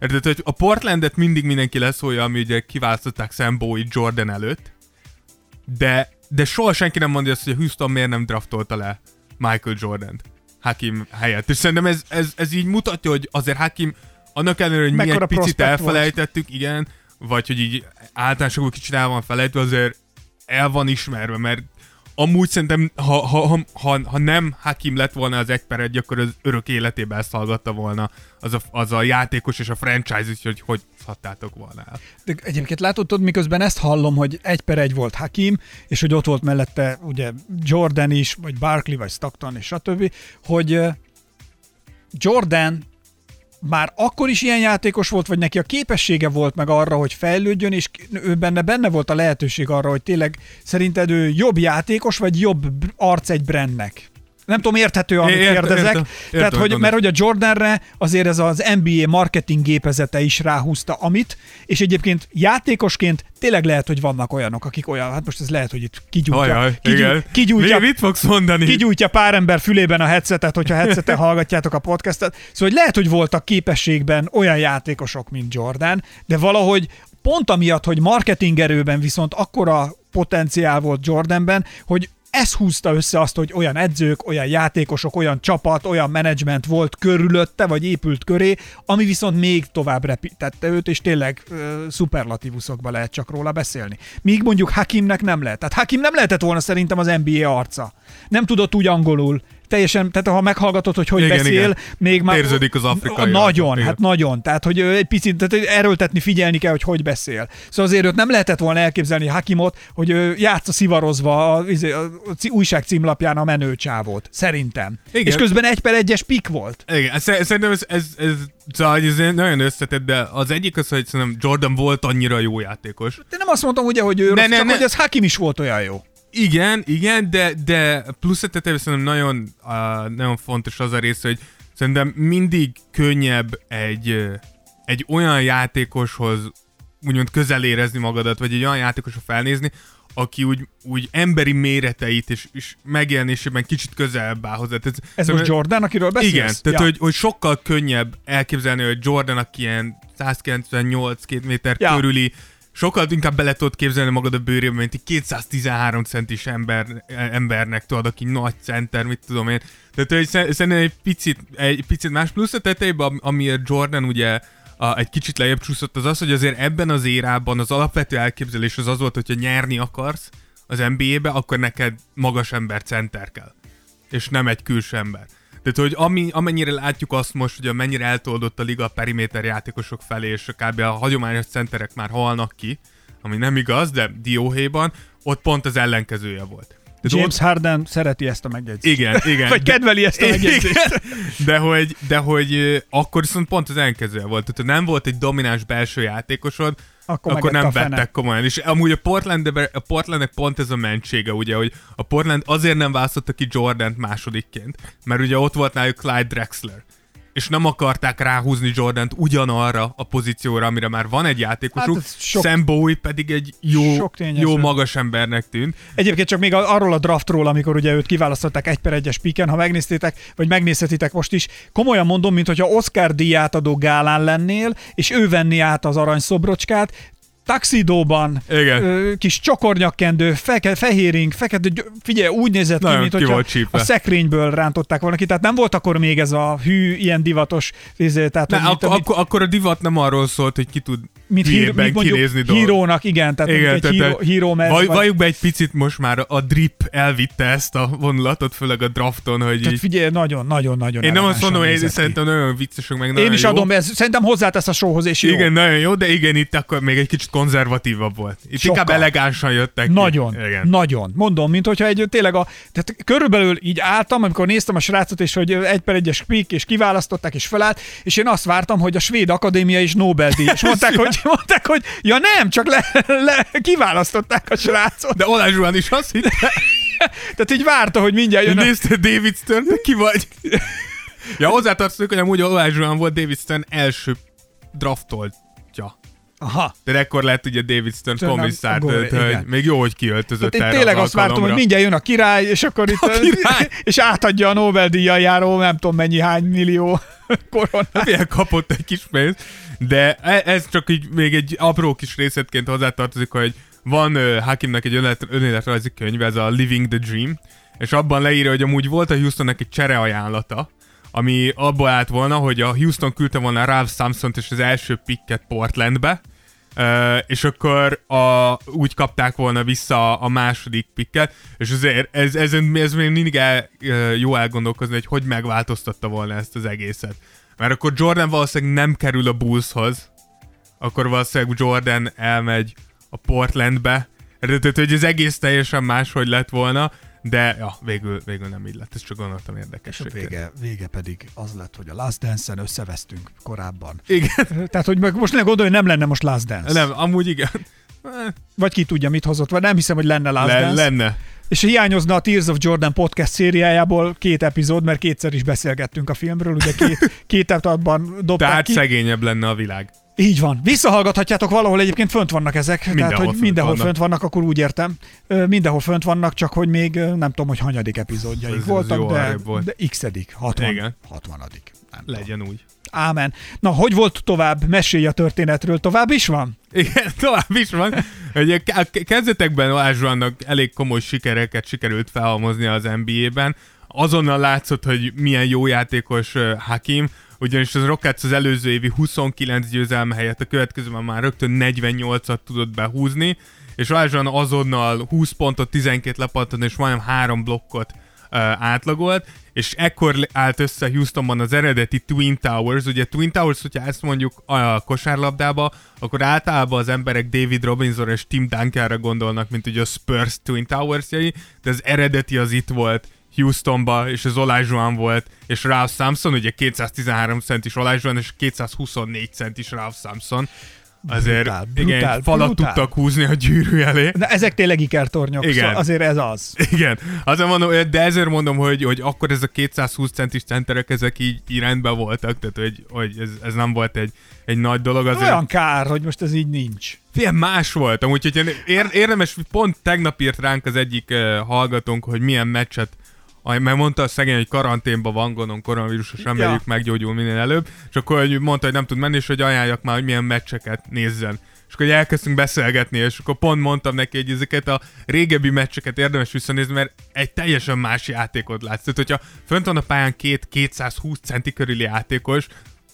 B: Érted, hogy a Portlandet mindig mindenki leszólja, ami ugye kiválasztották Sam Bowie Jordan előtt, de, de soha senki nem mondja azt, hogy a Houston miért nem draftolta le Michael Jordan-t Hakim helyett. És szerintem ez, ez, ez így mutatja, hogy azért Hakim annak ellenére, hogy mi
C: Mekkora
B: egy picit
C: prospekt volt.
B: elfelejtettük, igen, vagy hogy így általánosságban kicsit el van felejtve, azért el van ismerve, mert amúgy szerintem, ha, ha, ha, ha, nem Hakim lett volna az egy per egy, akkor az örök életében elszalgatta volna az a, az a játékos és a franchise is, hogy hogy szhattátok volna el.
C: De egyébként látod, tudod, miközben ezt hallom, hogy egy per egy volt Hakim, és hogy ott volt mellette ugye Jordan is, vagy Barkley, vagy Stockton, és stb., hogy Jordan már akkor is ilyen játékos volt, vagy neki a képessége volt meg arra, hogy fejlődjön, és ő benne, benne volt a lehetőség arra, hogy tényleg szerinted ő jobb játékos, vagy jobb arc egy brandnek? Nem tudom, érthető, amit
B: Értem,
C: kérdezek.
B: értem, értem,
C: Tehát, hogy, mert hogy a Jordanre azért ez az NBA marketing gépezete is ráhúzta amit, és egyébként játékosként tényleg lehet, hogy vannak olyanok, akik olyan, hát most ez lehet, hogy itt kigyújtja,
B: Ajaj,
C: kigyú,
B: igen.
C: kigyújtja,
B: Mi, mit fogsz mondani?
C: kigyújtja pár ember fülében a headsetet, hogyha headseten hallgatjátok a podcastet. Szóval hogy lehet, hogy voltak képességben olyan játékosok, mint Jordan, de valahogy pont amiatt, hogy marketing erőben viszont akkora potenciál volt Jordanben, hogy ez húzta össze azt, hogy olyan edzők, olyan játékosok, olyan csapat, olyan menedzsment volt körülötte, vagy épült köré, ami viszont még tovább repítette őt, és tényleg ö, szuperlatívuszokba lehet csak róla beszélni. Míg mondjuk Hakimnek nem lehet. Tehát Hakim nem lehetett volna szerintem az NBA arca. Nem tudott úgy angolul. Teljesen, tehát ha meghallgatod, hogy hogy
B: Igen,
C: beszél,
B: igen.
C: még már...
B: Érződik az afrikai
C: Nagyon,
B: arcot,
C: hát nagyon. Tehát, hogy egy picit tehát erőltetni, figyelni kell, hogy hogy beszél. Szóval azért őt nem lehetett volna elképzelni Hakimot, hogy ő játsza szivarozva a, izé, a, a ci- újság címlapján a menő csávót. Szerintem.
B: Igen.
C: És közben egy per egyes pik volt.
B: Igen, sze- szerintem ez, ez, ez, szóval ez nagyon összetett, de az egyik az, hogy szerintem Jordan volt annyira jó játékos.
C: De nem azt mondtam ugye, hogy ő
B: Ne,
C: rossz,
B: ne,
C: csak
B: ne.
C: hogy ez Hakim is volt olyan jó.
B: Igen, igen, de, de plusz tetejében szerintem nagyon, uh, nagyon fontos az a rész, hogy szerintem mindig könnyebb egy, egy olyan játékoshoz úgymond közel érezni magadat, vagy egy olyan játékosra felnézni, aki úgy, úgy emberi méreteit és, és megjelenésében kicsit közelebb áll hozzá. Tehát,
C: Ez
B: szerintem-
C: most Jordan, akiről beszélsz?
B: Igen, tehát
C: ja.
B: hogy, hogy sokkal könnyebb elképzelni, hogy Jordan, aki ilyen 198-2 méter
C: ja.
B: körüli, sokkal inkább bele tudod képzelni magad a bőrébe, mint egy 213 centis ember, embernek tudod, aki nagy center, mit tudom én. Tehát hogy szer- szerintem egy picit, egy picit más plusz a tetejében, am- amiért Jordan ugye a, egy kicsit lejjebb csúszott, az az, hogy azért ebben az érában az alapvető elképzelés az az volt, hogyha nyerni akarsz az NBA-be, akkor neked magas ember center kell és nem egy külső ember. Tehát, hogy ami, amennyire látjuk azt most, hogy mennyire eltoldott a liga a periméter játékosok felé, és kb. a hagyományos centerek már halnak ki, ami nem igaz, de dióhéjban, ott pont az ellenkezője volt. Tehát
C: James Harden szereti ezt a megjegyzést.
B: igen, igen.
C: Vagy kedveli ezt a megjegyzést.
B: de hogy, de hogy akkor viszont pont az ellenkezője volt. Tehát, ha nem volt egy domináns belső játékosod,
C: Akkor
B: akkor, nem
C: fene.
B: vettek komolyan. És amúgy a, Portland, a Portlandnek pont ez a mentsége, ugye, hogy a Portland azért nem választotta ki Jordant másodikként, mert ugye ott volt náluk Clyde Drexler és nem akarták ráhúzni Jordant ugyanarra a pozícióra, amire már van egy játékosuk,
C: Hát sok-
B: Sam Bowie pedig egy jó, jó magas embernek tűnt.
C: Egyébként csak még arról a draftról, amikor ugye őt kiválasztották egy per egyes piken, ha megnéztétek, vagy megnézhetitek most is, komolyan mondom, mint hogyha Oscar díját adó gálán lennél, és ő venni át az aranyszobrocskát, taxidóban,
B: Igen.
C: ö, kis csokornyakkendő, feke, fehéring, fekete, gy- figyelj, úgy nézett ki,
B: Nagyon
C: mint
B: ki volt csípve.
C: a szekrényből rántották volna ki, tehát nem volt akkor még ez a hű, ilyen divatos, izé, tehát
B: Ne,
C: mit-
B: akkor, akkor a divat nem arról szólt, hogy ki tud
C: mint, hír, mint mondjuk
B: kinézni
C: hírónak, igen, tehát igen, egy híró, híró mez,
B: vaj,
C: vagy-
B: Valljuk be egy picit most már a drip elvitte ezt a vonulatot, főleg a drafton, hogy
C: tehát
B: így...
C: figyelj, nagyon, nagyon, nagyon
B: Én nem azt mondom, hogy én
C: ki.
B: szerintem nagyon viccesek, meg
C: Én
B: nagyon
C: is
B: jó.
C: adom, ez, szerintem hozzátesz a showhoz, és jó.
B: Igen, nagyon jó, de igen, itt akkor még egy kicsit konzervatívabb volt. Itt
C: Sokkal.
B: inkább elegánsan jöttek ki.
C: Nagyon,
B: Igen.
C: nagyon. Mondom, mint hogyha egy tényleg a... Tehát körülbelül így álltam, amikor néztem a srácot, és hogy egy per egyes pik, és kiválasztották, és felállt, és én azt vártam, hogy a Svéd Akadémia is Nobel-díj. És mondták, hogy, mondták, hogy ja nem, csak le, le, kiválasztották a srácot.
B: De Olá Zsuán is azt hitte,
C: Tehát így várta, hogy mindjárt jön. a-
B: nézte David Stern, te ki vagy? ja, hozzátartozik, hogy amúgy Olá Zsuán volt David Stern első draftoltja.
C: Aha.
B: De ekkor lett ugye David Stern
C: Stern a-
B: komisszár,
C: a gól-
B: tehát, hogy még jó, hogy kiöltözött
C: Tehát én tényleg
B: az
C: azt vártam, hogy mindjárt jön a király, és akkor itt
B: A király?
C: és átadja a Nobel-díjjal járó nem tudom mennyi hány millió koronát.
B: Ilyen kapott egy kis pénzt. De e- ez csak így még egy apró kis részletként hozzátartozik, hogy van uh, egy önélet, önéletrajzi könyv, ez a Living the Dream, és abban leírja, hogy amúgy volt a Houstonnak egy csere ajánlata, ami abból állt volna, hogy a Houston küldte volna Ralph Samson és az első picket Portlandbe, Uh, és akkor a, úgy kapták volna vissza a második picket, és azért ez, ez, ez még mindig el, jó elgondolkozni, hogy hogy megváltoztatta volna ezt az egészet. Mert akkor Jordan valószínűleg nem kerül a Bullshoz, akkor valószínűleg Jordan elmegy a Portlandbe, tehát hogy az egész teljesen máshogy lett volna, de ja, végül, végül nem így lett, ezt csak gondoltam
C: És a vége, vége pedig az lett, hogy a Last Dance-en összevesztünk korábban.
B: Igen,
C: Tehát, hogy most ne gondolj, hogy nem lenne most Last Dance.
B: nem, amúgy igen.
C: Vagy ki tudja, mit hozott, vagy nem hiszem, hogy lenne Last
B: Le,
C: Dance.
B: lenne.
C: És hiányozna a Tears of Jordan podcast szériájából két epizód, mert kétszer is beszélgettünk a filmről, ugye két, két etapban dobták
B: Tehát
C: ki.
B: szegényebb lenne a világ.
C: Így van. Visszahallgathatjátok valahol, egyébként fönt vannak ezek.
B: Mindenhol
C: tehát, hogy
B: fönt
C: mindenhol
B: vannak.
C: fönt vannak, akkor úgy értem. Mindenhol fönt vannak, csak hogy még nem tudom, hogy hanyadik epizódjaik
B: Ez-
C: voltak, de,
B: volt.
C: de x-edik, 60,
B: Igen.
C: 60 Nem tudom.
B: Legyen úgy.
C: Ámen. Na, hogy volt tovább? Mesélj a történetről. Tovább is van?
B: Igen, tovább is van. Ugye a ke- kezdetekben Olázsóannak elég komoly sikereket sikerült felhalmozni az NBA-ben. Azonnal látszott, hogy milyen jó játékos Hakim, ugyanis az Rockets az előző évi 29 győzelme helyett a következőben már rögtön 48-at tudott behúzni, és Olázsóan azonnal 20 pontot, 12 lepattant, és majdnem 3 blokkot átlagolt, és ekkor állt össze Houstonban az eredeti Twin Towers. Ugye Twin Towers, hogyha ezt mondjuk a kosárlabdába, akkor általában az emberek David Robinson és Tim Duncanra gondolnak, mint ugye a Spurs Twin Towers-jai, de az eredeti az itt volt Houstonba, és az Olajuwon volt, és Ralph Sampson, ugye 213 centis Olajuwon, és 224 centis Ralph Sampson. Azért
C: Brutál,
B: igen,
C: brutál,
B: falat
C: brutál.
B: tudtak húzni a gyűrű elé.
C: De ezek tényleg ikertornyok,
B: Igen.
C: szóval azért ez az.
B: Igen, azért mondom, de ezért mondom, hogy, hogy akkor ez a 220 centis centerek, ezek így, így rendben voltak, tehát hogy, hogy ez, ez nem volt egy, egy nagy dolog. Azért
C: Olyan kár, hogy most ez így nincs.
B: Ilyen más voltam, úgyhogy ér, érdemes, pont tegnap írt ránk az egyik uh, hallgatónk, hogy milyen meccset mert mondta a szegény, hogy karanténban van, gondolom koronavírusos, reméljük
C: Ja.
B: meggyógyul minél előbb, és akkor hogy mondta, hogy nem tud menni, és hogy ajánljak már, hogy milyen meccseket nézzen. És akkor elkezdtünk beszélgetni, és akkor pont mondtam neki, hogy ezeket a régebbi meccseket érdemes visszanézni, mert egy teljesen más játékot látsz. Tehát, hogyha fönt van a pályán két 220 centi körüli játékos,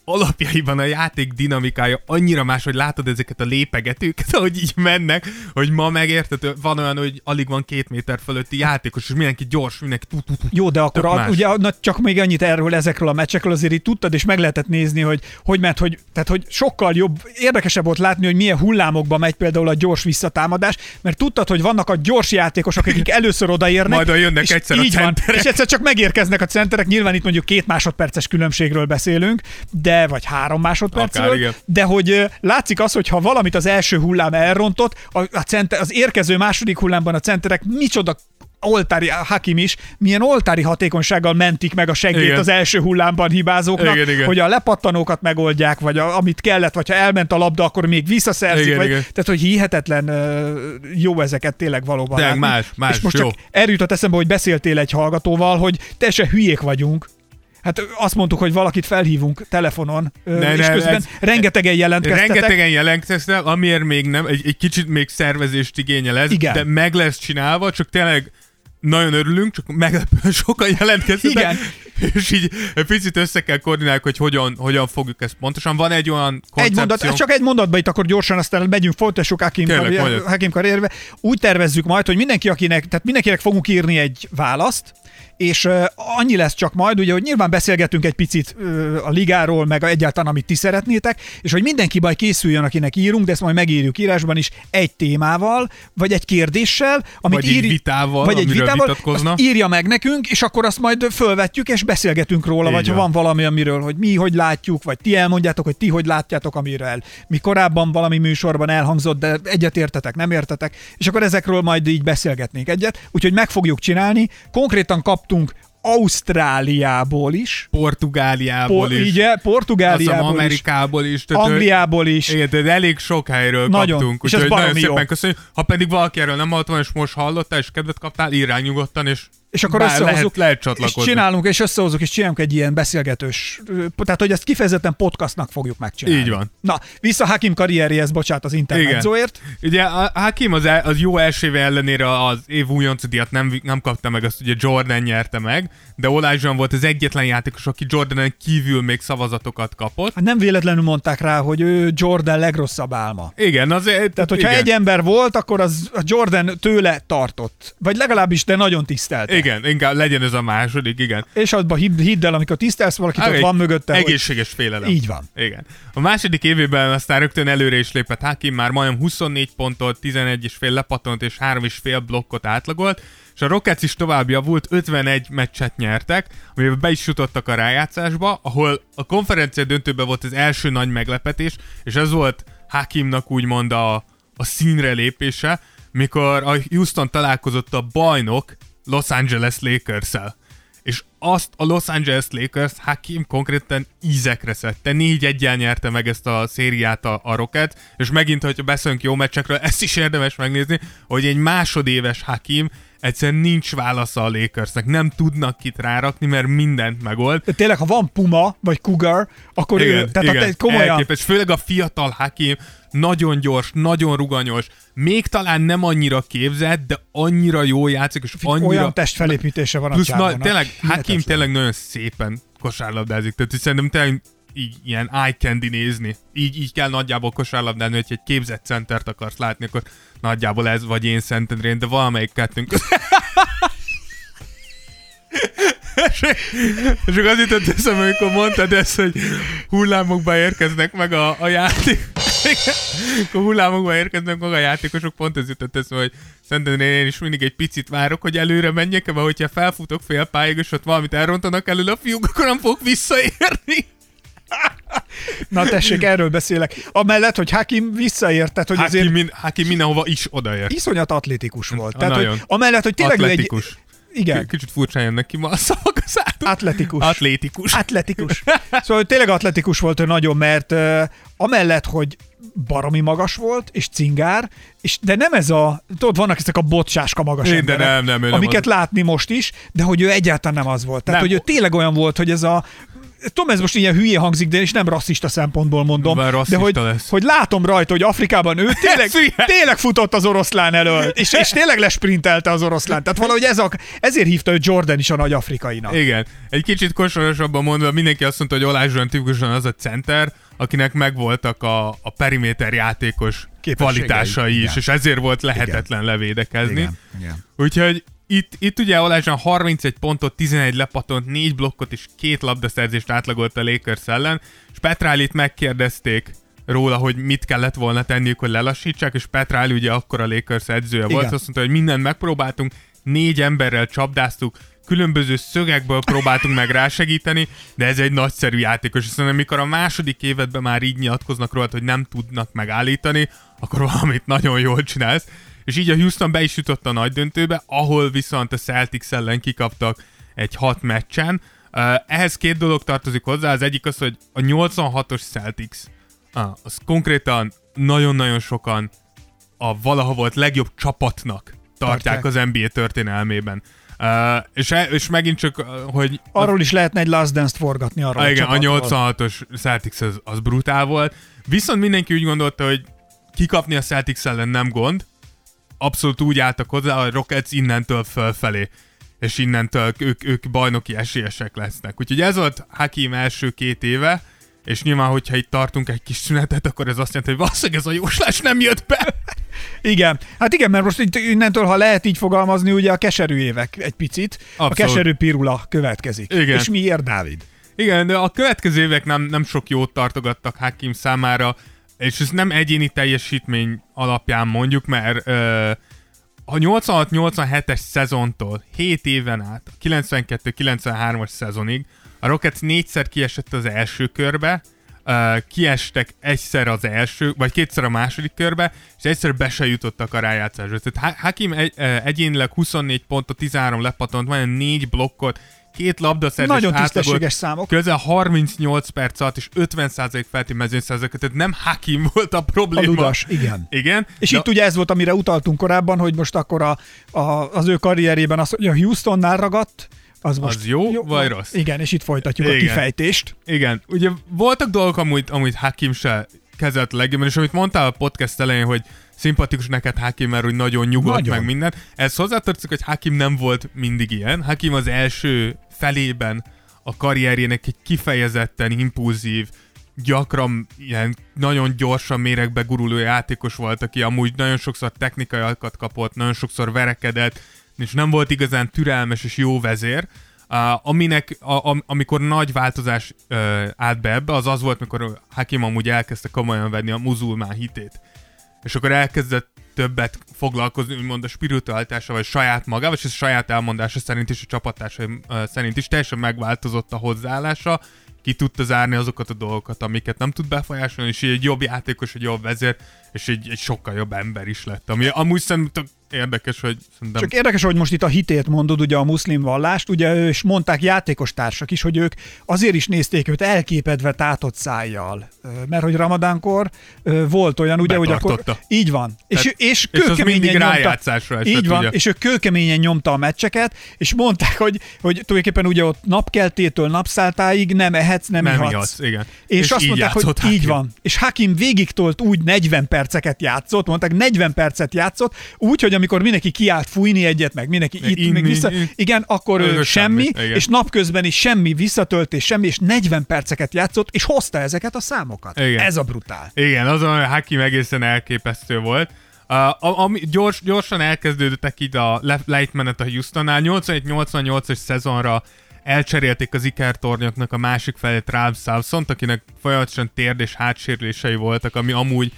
B: alapjaiban a játék dinamikája annyira más, hogy látod ezeket a lépegetőket, ahogy így mennek, hogy ma megérted, van olyan, hogy alig van két méter fölötti játékos, és mindenki gyors, mindenki tu, tu, tu.
C: Jó, de akkor a, ugye na, csak még annyit erről, ezekről a meccsekről azért így tudtad, és meg lehetett nézni, hogy hogy ment, hogy, tehát, hogy sokkal jobb, érdekesebb volt látni, hogy milyen hullámokba megy például a gyors visszatámadás, mert tudtad, hogy vannak a gyors játékosok, akik először odaérnek,
B: Majd jönnek
C: és
B: egyszer a
C: így van,
B: centerek.
C: és egyszer csak megérkeznek a centerek, nyilván itt mondjuk két másodperces különbségről beszélünk, de vagy három másodpercről,
B: Akár, igen.
C: de hogy látszik az, hogy ha valamit az első hullám elrontott, a, a center, az érkező második hullámban a centerek micsoda oltári, Hakim is, milyen oltári hatékonysággal mentik meg a segélyt
B: Igen.
C: az első hullámban hibázóknak,
B: Igen, igen.
C: hogy a lepattanókat megoldják, vagy a, amit kellett, vagy ha elment a labda, akkor még visszaszerzik,
B: Igen,
C: vagy,
B: igen.
C: tehát hogy hihetetlen jó ezeket tényleg valóban
B: Tényleg más, más,
C: És most
B: jó.
C: csak jutott eszembe, hogy beszéltél egy hallgatóval, hogy teljesen hülyék vagyunk, Hát azt mondtuk, hogy valakit felhívunk telefonon, ne, és
B: ne,
C: közben
B: ez-
C: rengetegen jelentkeztetek.
B: Rengetegen jelentkeztek, amiért még nem, egy, egy kicsit még szervezést igényel ez,
C: Igen.
B: de meg lesz csinálva, csak tényleg nagyon örülünk, csak meglepően sokan jelentkeztek.
C: Igen.
B: És így egy picit össze kell koordinálni, hogy hogyan, hogyan fogjuk ezt pontosan. Van egy olyan
C: Egy
B: koncepció.
C: mondat, csak egy mondatba itt akkor gyorsan, aztán megyünk, folytassuk Hakim,
B: Tényleg,
C: karrier. Hakim karrierbe. Úgy tervezzük majd, hogy mindenki, akinek, tehát mindenkinek fogunk írni egy választ, és annyi lesz csak majd, ugye, hogy nyilván beszélgetünk egy picit a ligáról, meg egyáltalán, amit ti szeretnétek, és hogy mindenki majd készüljön, akinek írunk, de ezt majd megírjuk írásban is, egy témával, vagy egy kérdéssel, amit
B: Vagy egy
C: íri-
B: vitával,
C: vagy egy vitával, írja meg nekünk, és akkor azt majd fölvetjük, és beszélgetünk róla,
B: Így
C: vagy ha
B: van.
C: valami, amiről, hogy mi hogy látjuk, vagy ti elmondjátok, hogy ti hogy látjátok, amiről mi korábban valami műsorban elhangzott, de egyet értetek, nem értetek, és akkor ezekről majd így beszélgetnénk egyet, úgyhogy meg fogjuk csinálni. Konkrétan kaptunk Ausztráliából is,
B: Portugáliából
C: por,
B: is. Azt
C: Portugáliából is,
B: Amerikából is. tehát,
C: Angliából is.
B: Igen, de elég sok helyről
C: Nagyon.
B: kaptunk,
C: És ez
B: nagyon
C: baromi
B: szépen
C: jó.
B: köszönjük. Ha pedig valaki erről nem hallott és most hallottál, és kedvet kaptál, írj nyugodtan, és
C: És akkor
B: Bár
C: összehozzuk,
B: lehet- lehet
C: és csinálunk, és összehozzuk, és csinálunk egy ilyen beszélgetős, tehát hogy ezt kifejezetten podcastnak fogjuk megcsinálni.
B: Így van.
C: Na, vissza Hakim karrierjéhez, bocsánat, az intermedzóért.
B: Ugye a Hakim az, el, az jó első éve ellenére az év újonc díjat nem, nem kapta meg, azt ugye Jordan nyerte meg, de Olajzsan volt az egyetlen játékos, aki Jordanen kívül még szavazatokat kapott.
C: Hát nem véletlenül mondták rá, hogy ő Jordan legrosszabb álma.
B: Igen, azért...
C: Tehát, hogyha
B: igen.
C: egy ember volt, akkor az a Jordan tőle tartott. Vagy legalábbis, de nagyon tisztelt.
B: Igen, inkább legyen ez a második, igen.
C: És abban hidd, hidd el, amikor tisztelsz valakit, ott
B: Egy
C: van mögötte, hogy
B: Egészséges félelem.
C: így van.
B: Igen. A második évében aztán rögtön előre is lépett Hakim, már majdnem 24 pontot, 11 és fél lepattont és 3 és fél blokkot átlagolt, és a Rockets is tovább javult, 51 meccset nyertek, amivel be is jutottak a rájátszásba, ahol a konferencia döntőben volt az első nagy meglepetés, és ez volt Hakimnak úgymond a, a színre lépése, mikor a Houston találkozott a bajnok Los Angeles Lakers-el és azt a Los Angeles Lakers Hakim konkrétan ízekre szedte. Négy egyel nyerte meg ezt a szériát a, a Rocket, és megint, hogyha beszélünk jó meccsekről, ezt is érdemes megnézni, hogy egy másodéves Hakim egyszerűen nincs válasza a Lakersnek, nem tudnak kit rárakni, mert mindent megold.
C: De tényleg, ha van Puma, vagy Cougar, akkor ő, tehát igen, komolyan,
B: elképes. Főleg a fiatal Hakim, nagyon gyors, nagyon ruganyos, még talán nem annyira képzett, de annyira jó játszik, és annyira...
C: olyan testfelépítése van a
B: na, tényleg, Hakim tényleg nagyon szépen kosárlabdázik, tehát szerintem tényleg így ilyen eye candy nézni. Így, így kell nagyjából kosárlabdálni, hogy egy képzett centert akarsz látni, akkor nagyjából ez vagy én Szentendrén, de valamelyik kettőnk. és, és az jutott eszembe, amikor mondtad ezt, hogy hullámokba érkeznek meg a, a játék. akkor hullámokba érkeznek meg a játékosok, pont ez jutott eszembe, hogy szerintem én is mindig egy picit várok, hogy előre menjek, mert hogyha felfutok fél pályáig, és ott valamit elrontanak elő a fiúk, akkor nem fogok visszaérni.
C: Na tessék, erről beszélek. Amellett, hogy Hakim visszaért, tehát hogy
B: Hakim,
C: azért
B: min, Hakim mindenhova is odaért.
C: iszonyat atlétikus volt.
B: Na,
C: Tehát, hogy amellett, hogy tényleg ő egy...
B: Atletikus.
C: Igen,
B: Kicsit furcsán jönnek ki ma a szavak az átul.
C: atletikus.
B: Atlétikus.
C: Atletikus. Szóval tényleg atletikus volt ő nagyon, mert uh, amellett, hogy baromi magas volt, és cingár, és de nem ez a, tudod, vannak ezek a bocsáska magas
B: Én, de
C: emberek,
B: nem, nem, ő nem
C: amiket
B: az.
C: látni most is, de hogy ő egyáltalán nem az volt. Tehát,
B: Nem.
C: hogy ő tényleg olyan volt, hogy ez a Tudom, ez most ilyen hülye hangzik, de és nem rasszista szempontból mondom.
B: Már
C: de hogy,
B: lesz.
C: hogy látom rajta, hogy Afrikában ő tényleg, tényleg futott az oroszlán elől, és, és tényleg lesprintelte az oroszlán. Tehát valahogy ez a, ezért hívta ő Jordan is a nagy afrikainak.
B: Igen. Egy kicsit kosorosabban mondva, mindenki azt mondta, hogy Olázsán tipikusan az a center, akinek megvoltak a, a periméter játékos kvalitásai is,
C: igen.
B: és ezért volt lehetetlen levédekezni.
C: Igen, igen.
B: Úgyhogy itt, itt ugye Olázsán 31 pontot, 11 lepatont, 4 blokkot és két labdaszerzést átlagolt a Lakers ellen, és Petrálit megkérdezték róla, hogy mit kellett volna tenniük, hogy lelassítsák, és Petráli ugye akkor a Lakers edzője volt,
C: Igen.
B: azt mondta, hogy mindent megpróbáltunk, négy emberrel csapdáztuk, különböző szögekből próbáltunk meg rásegíteni, de ez egy nagyszerű játékos, és szerintem mikor a második évedben már így nyilatkoznak róla, hogy nem tudnak megállítani, akkor valamit nagyon jól csinálsz. És így a Houston be is jutott a nagy döntőbe, ahol viszont a Celtics ellen kikaptak egy hat meccsen. Uh, ehhez két dolog tartozik hozzá, az egyik az, hogy a 86-os Celtics, ah, az konkrétan nagyon-nagyon sokan a valaha volt legjobb csapatnak tartják
C: Tartják.
B: az NBA történelmében. Uh, és, e- és megint csak, uh, hogy
C: Arról is lehetne egy Last Dance-t forgatni arról
B: Ah, igen, a
C: csapatról.
B: 86-os Celtics az, az brutál volt. Viszont mindenki úgy gondolta, hogy kikapni a Celtics ellen nem gond. Abszolút úgy álltak hozzá, hogy a Rockets innentől fölfelé és innentől ők, ők bajnoki esélyesek lesznek. Úgyhogy ez volt Hakim első két éve, és nyilván, hogyha itt tartunk egy kis szünetet, akkor ez azt jelenti, hogy valószínűleg ez a jóslás nem jött be.
C: Igen, hát igen, mert most itt innentől, ha lehet így fogalmazni, ugye a keserű évek egy picit. A
B: Abszolút.
C: keserű pirula következik.
B: Igen.
C: És miért, Dávid?
B: Igen, de a következő évek nem, nem sok jót tartogattak Hakim számára, és ez nem egyéni teljesítmény alapján mondjuk, mert ö, a 86-87-es szezontól 7 éven át, a 92-93-as szezonig a Rockets négyszer kiesett az első körbe, ö, kiestek egyszer az első, vagy kétszer a második körbe, és egyszer be se jutottak a rájátszásra. Tehát Ha- Hakim egy, egyénileg 24 pontot, 13 lepatont, van 4 blokkot, két labdaszerzés
C: Nagyon tisztességes számok.
B: Közel 38 perc alatt és 50% felti mezőnyszerzőket, tehát nem Hakim volt a
C: A
B: probléma.
C: ludas, igen.
B: Igen.
C: És
B: de-
C: itt ugye ez volt, amire utaltunk korábban, hogy most akkor a, a, az ő karrierében az, hogy a Houstonnál ragadt, az most
B: jó, vagy rossz?
C: Igen, és itt folytatjuk a
B: Igen.
C: kifejtést.
B: Igen, ugye voltak dolgok, amúgy, amúgy Hakim se kezelt legjobban, és amit mondtál a podcast elején, hogy szimpatikus neked Hakim, mert úgy nagyon nyugodt
C: Nagyon.
B: meg minden. Ez hozzátartozik, hogy Hakim nem volt mindig ilyen. Hakim az első felében a karrierjének egy kifejezetten impulzív, gyakran ilyen nagyon gyorsan méregbe guruló játékos volt, aki amúgy nagyon sokszor technikai alkat kapott, nagyon sokszor verekedett, és nem volt igazán türelmes és jó vezér. Uh, aminek, a, a, amikor nagy változás uh, állt be ebbe, az az volt, mikor Hakim amúgy elkezdte komolyan venni a muzulmán hitét. És akkor elkezdett többet foglalkozni, úgymond a spiritualitással, vagy saját magával, és ez saját elmondása szerint is, a csapattársai uh, szerint is teljesen megváltozott a hozzáállása, ki tudta zárni azokat a dolgokat, amiket nem tud befolyásolni, és így egy jobb játékos, egy jobb vezér, és egy, egy sokkal jobb ember is lett. Ami amúgy szerintem érdekes, hogy szerintem...
C: Csak érdekes, hogy most itt a hitét mondod, ugye a muszlim vallást, ugye, és mondták játékos társak is, hogy ők azért is nézték őt elképedve tátott szájjal. Mert hogy ramadánkor volt olyan, ugye, hogy akkor... Így van. És,
B: Tehát-
C: és,
B: és
C: kőkeményen
B: mindig
C: nyomta,
B: rájátszásra esett,
C: Így van,
B: ugye?
C: és ő kőkeményen nyomta a meccseket, és mondták, hogy, hogy tulajdonképpen ugye ott napkeltétől napszáltáig nem ehetsz, nem,
B: nem
C: ihatsz.
B: ihatsz, igen.
C: És, és azt mondták, hogy
B: játszott
C: így
B: Hakim.
C: van. És Hakim végig tolt úgy 40 perceket játszott, mondták 40 percet játszott, úgy, hogy amikor mindenki kiállt fújni egyet, meg mindenki
B: Meg
C: itt,
B: inni,
C: meg vissza,
B: igen.
C: igen, akkor ő semmi,
B: semmi, igen.
C: és napközben is semmi visszatöltés, semmi, és 40 perceket játszott, és hozta ezeket a számokat.
B: Igen.
C: Ez a brutál.
B: Igen, azon a Hakim egészen elképesztő volt. Uh, ami gyors, gyorsan elkezdődtek így a le- lejtmenet a Houstonnál. 81-88-as szezonra elcserélték az ikertornyoknak a másik felét Ralph Samson, akinek folyamatosan térd és hátsérülései voltak, ami amúgy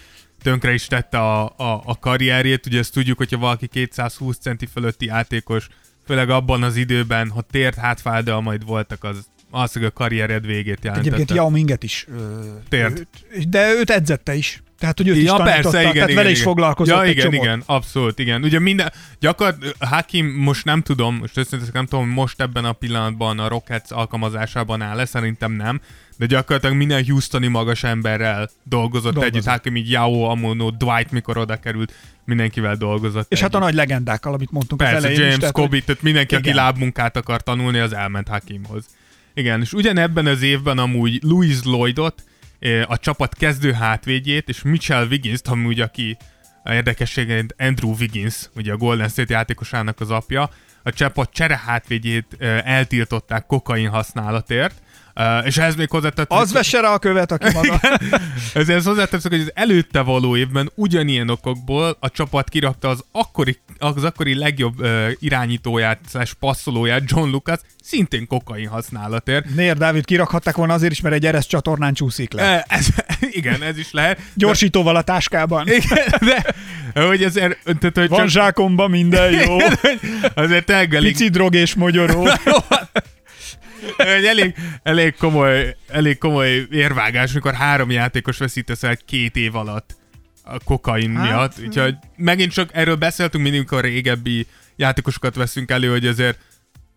B: tönkre is tette a, a, a karrierjét. Ugye ezt tudjuk, hogyha valaki 220 centi fölötti játékos, főleg abban az időben, ha tért hátfájdalmaid voltak, az valószínűleg a karriered végét jelentette.
C: Egyébként Yao Minget is. Ö,
B: Tért.
C: őt- De őt edzette is. Tehát, hogy őt is
B: Ja,
C: tanította,
B: persze, igen,
C: tehát
B: igen,
C: vele
B: igen.
C: is foglalkozott
B: Ja,
C: egy
B: igen,
C: csomót.
B: igen, abszolút, igen. Ugye minden, gyakor, Hakim most nem tudom, most őszintén nem tudom, most ebben a pillanatban a Rockets alkalmazásában áll-e, szerintem nem, de gyakorlatilag minden Houstoni magas emberrel dolgozott,
C: Dolgozott.
B: együtt, Hakim így Yao, Amono, Dwight, mikor oda került, mindenkivel dolgozott.
C: És hát a
B: együtt.
C: nagy legendákkal, amit mondtunk az
B: Persze,
C: elején
B: James,
C: is. tehát,
B: Kobe, tehát mindenki, aki
C: Igen.
B: lábmunkát akar tanulni, az elment Hakimhoz. Igen, és ugyanebben az évben amúgy Louis Lloydot, a csapat kezdő hátvédjét, és Mitchell Wiggins, amúgy aki a érdekessége Andrew Wiggins, ugye a Golden State játékosának az apja, a csapat csere hátvédjét eh, eltiltották kokain használatért, eh, és ez még hozzátett,
C: Az vesse rá a követ, aki maga.
B: ezért hozzáteszek, hogy az előtte való évben ugyanilyen okokból a csapat kirakta az akkori, az akkori legjobb uh, irányítóját, passzolóját, John Lucas, szintén kokain használatért.
C: Nér Dávid kirakhatták volna azért is, mert egy ereszt csatornán csúszik le.
B: Ez, igen, ez is lehet.
C: Gyorsítóval a táskában.
B: Igen, de hogy azért, tehát, hogy
C: Van
B: csak,
C: zsákomban minden jó.
B: azért elég,
C: Pici drog és mogyoró.
B: Egy elég, elég, komoly, elég komoly érvágás, mikor három játékos veszítesz el két év alatt a kokain
C: Hát,
B: miatt. Úgyhogy megint csak erről beszéltünk mindig, amikor régebbi játékosokat veszünk elő, hogy azért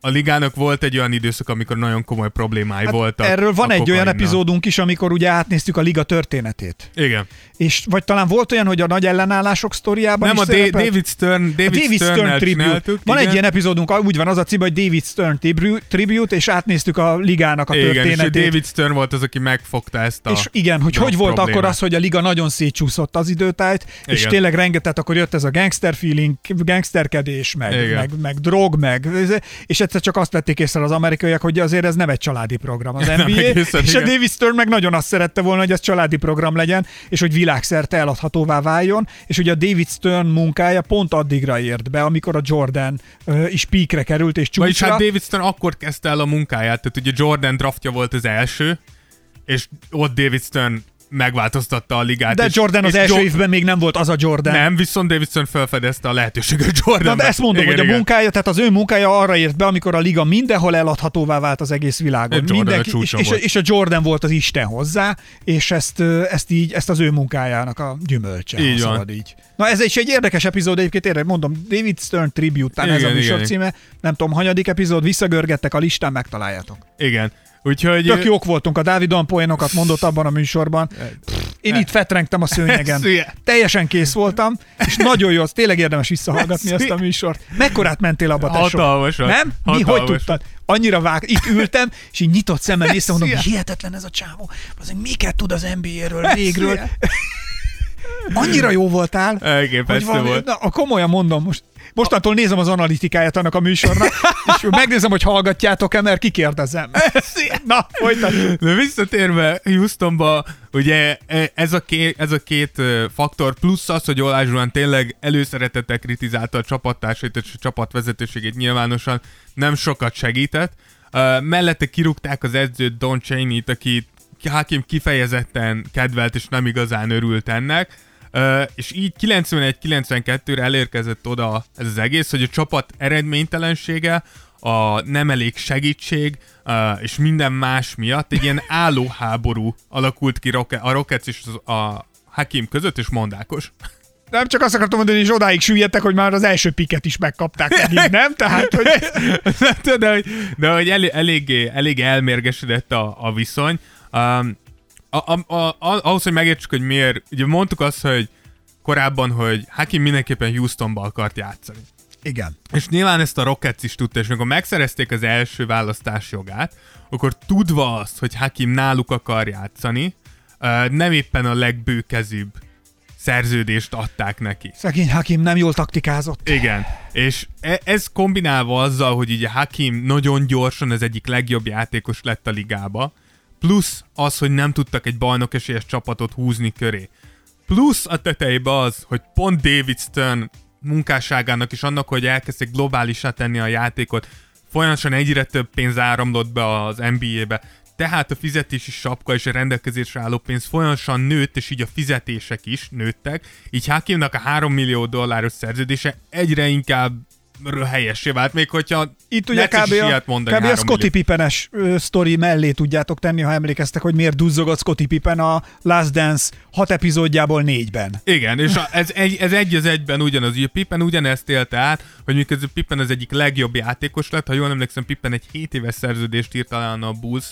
B: a ligának volt egy olyan időszak, amikor nagyon komoly problémái
C: Hát
B: voltak.
C: erről van egy olyan epizódunk is, amikor ugye átnéztük a liga történetét.
B: Igen.
C: És vagy talán volt olyan, hogy a nagy ellenállások sztoriában
B: Nem,
C: is
B: a
C: szerepelt?
B: David Stern, David,
C: a David Stern
B: Stern-nel
C: Tribute. Van egy
B: igen.
C: ilyen epizódunk, úgy van az a cím, hogy David Stern Tribu- Tribute, és átnéztük a ligának a
B: Igen, és
C: történetét.
B: David Stern volt az, aki megfogta ezt a
C: És igen, hogy hogy volt
B: problémát.
C: akkor az, hogy a liga nagyon szétcsúszott az időtájt, és
B: Igen.
C: tényleg rengeteg, akkor jött ez a gangster feeling, gangsterkedés, meg,
B: Igen.
C: meg, meg drog, meg, és egyszer csak azt vették észre az amerikaiak, hogy azért ez nem egy családi program az NBA,
B: egészen,
C: és a
B: igen.
C: David Stern meg nagyon azt szerette volna, hogy ez családi program legyen, és hogy világszerte eladhatóvá váljon, és ugye a David Stern munkája pont addigra ért be, amikor a Jordan uh, is píkre került, és
B: Vagyis
C: csúcsra.
B: hát David Stern akkor kezdte el a munkáját, tehát ugye Jordan draftja volt az első, és ott David Stern megváltoztatta a ligát.
C: De
B: és,
C: Jordan az
B: és
C: első
B: Jo-
C: évben még nem volt az a Jordan.
B: Nem, viszont Davidson felfedezte a lehetőséget Jordan.
C: Na, de ezt mondom,
B: igen,
C: hogy a
B: igen.
C: munkája, tehát az ő munkája arra ért be, amikor a liga mindenhol eladhatóvá vált az egész világon.
B: A
C: Mindenki, és,
B: csúcson
C: és,
B: volt.
C: és, a Jordan volt az Isten hozzá, és ezt, ezt így, ezt az ő munkájának a gyümölcse,
B: Így van.
C: szabad így. Na ez is egy érdekes epizód, egyébként érdekes, mondom, David Stern Tribute, talán ez a
B: Igen,
C: műsor
B: igen.
C: címe, nem tudom, hanyadik epizód, visszagörgettek a listán, megtaláljátok.
B: Igen. Úgyhogy...
C: Tök jók voltunk, a Dávid olyan poénokat mondott abban a műsorban. Én itt fetrengtem a szőnyegen. Teljesen kész voltam, és nagyon jó, tényleg érdemes visszahallgatni
B: Ez
C: ezt a műsort. Mekkorát mentél abba, tesó?
B: Hatalmasat.
C: Nem? Mi, hogy tudtad? Annyira vág, itt ültem, és így nyitott szemmel néztem, mondom,
B: Szia.
C: hihetetlen ez a csávó. Az miket tud az NBA-ről, végről. Annyira jó voltál, hogy
B: Elképesztő
C: valami,
B: volt.
C: na, komolyan mondom, most Mostantól nézem az analitikáját annak a műsornak, és megnézem, hogy hallgatjátok-e, mert kikérdezem. Na, folytatjuk.
B: De visszatérve Houstonba, ugye e- ez a, két, ez a két faktor, plusz az, hogy Olás Zsulán tényleg előszeretettel kritizálta a csapattársait és a csapat vezetőségét nyilvánosan, nem sokat segített. Uh, mellette kirúgták az edzőt Don Cheney-t, aki Hakim kifejezetten kedvelt és nem igazán örült ennek. És így 91-92-re elérkezett oda ez az egész, hogy a csapat eredménytelensége, a nem elég segítség és minden más miatt egy ilyen állóháború alakult ki a Rockets és az- a Hakim között, és mondákos.
C: Nem csak azt akartam mondani, hogy odáig süllyedtek, hogy már az első piket is megkapták megint, nem? Tehát, hogy
B: de, hogy, de hogy elég, eléggé, eléggé elmérgesedett a, a viszony. Um, a, a, a, ahhoz, hogy megértsük, hogy miért, ugye mondtuk azt, hogy korábban, hogy Hakim mindenképpen Houstonba akart játszani.
C: igen.
B: És nyilván ezt a Rockets is tudta, és amikor megszerezték az első választás jogát, akkor tudva azt, hogy Hakim náluk akar játszani, nem éppen a legbőkezűbb szerződést adták neki.
C: Szegény Hakim nem jól taktikázott.
B: Igen, és e- ez kombinálva azzal, hogy ugye Hakim nagyon gyorsan az egyik legjobb játékos lett a ligába, plusz az, hogy nem tudtak egy bajnokesélyes csapatot húzni köré. Plusz a tetejébe az, hogy pont David Stern munkásságának és annak, hogy elkezdték globálisá tenni a játékot, folyamatosan egyre több pénz áramlott be az NBA-be, tehát a fizetési sapka és a rendelkezésre álló pénz folyamatosan nőtt, és így a fizetések is nőttek, így Hakimnak a 3 millió dolláros szerződése egyre inkább helyessé vált, még hogyha
C: Itt ugye kb.
B: is mondani
C: kb. a
B: 3
C: Scottie
B: millió.
C: Pippenes sztori mellé tudjátok tenni, ha emlékeztek, hogy miért duzzogott Scottie Pippen a Last Dance hat epizódjából négyben.
B: Igen, és a, ez, egy, ez egy az egyben ugyanaz, ugye Pippen ugyanezt élte át, hogy miközben Pippen az egyik legjobb játékos lett, ha jól emlékszem, Pippen egy 7 éves szerződést írt talán a bulls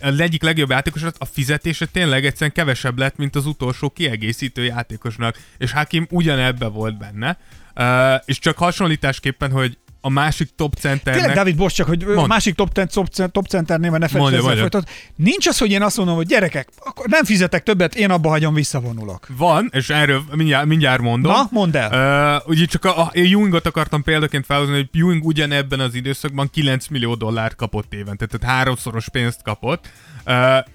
B: az egyik legjobb játékos a fizetése tényleg egyszerűen kevesebb lett, mint az utolsó kiegészítő játékosnak, és Hakim ugyanebbe volt benne, uh, és csak hasonlításképpen, hogy a másik top centernek...
C: Tényleg, David, bocs, csak hogy ö,
B: Mondd.
C: másik top, ten, top, cen- top centernél, mert ne felejtsd. Nincs az, hogy én azt mondom, hogy gyerekek, akkor nem fizetek többet, én abba hagyom, visszavonulok.
B: Van, és erről mindjárt, mindjárt mondom.
C: Na, mondd el.
B: Uh, ugye csak a, a Ewingot akartam példaként felhozni, hogy Ewing ugyanebben az időszakban 9 millió dollárt kapott évente, tehát háromszoros pénzt kapott. Uh,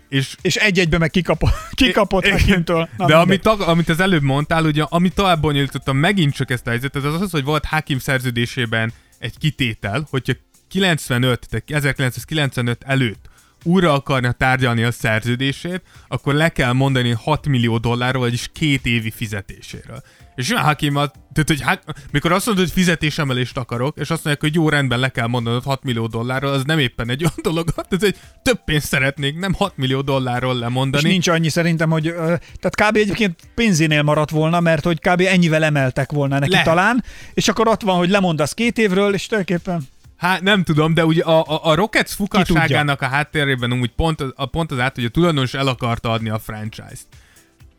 B: és
C: És egy-egybe meg kikapott, kikapott
B: Igen.
C: Hakimtől. Na,
B: De amit, amit az előbb mondtál, ugye, ami tovább bonyolította megint csak ezt a helyzetet, az az, hogy volt Hakim szerződésében egy kitétel, hogyha 95, tehát 1995 előtt újra akarna tárgyalni a szerződését, akkor le kell mondani 6 millió dollárról, vagyis két évi fizetéséről. És olyan Hakim, az, tehát, hogy ha, mikor azt mondod, hogy fizetésemelést akarok, és azt mondják, hogy jó, rendben le kell mondanod 6 millió dollárról, az nem éppen egy olyan dolog, tehát hogy több pénzt szeretnék, nem 6 millió dollárról
C: És
B: lemondani.
C: nincs annyi szerintem, hogy... Tehát kb. egyébként pénzénél maradt volna, mert hogy kb. ennyivel emeltek volna neki
B: Lehet.
C: talán, és akkor ott van, hogy lemondasz két évről, és tulajdonképpen
B: Hát nem tudom, de ugye a, a, a Rockets fukasságának a háttérében úgy pont, a, pont az át, hogy a tulajdonos el akarta adni a franchise-t.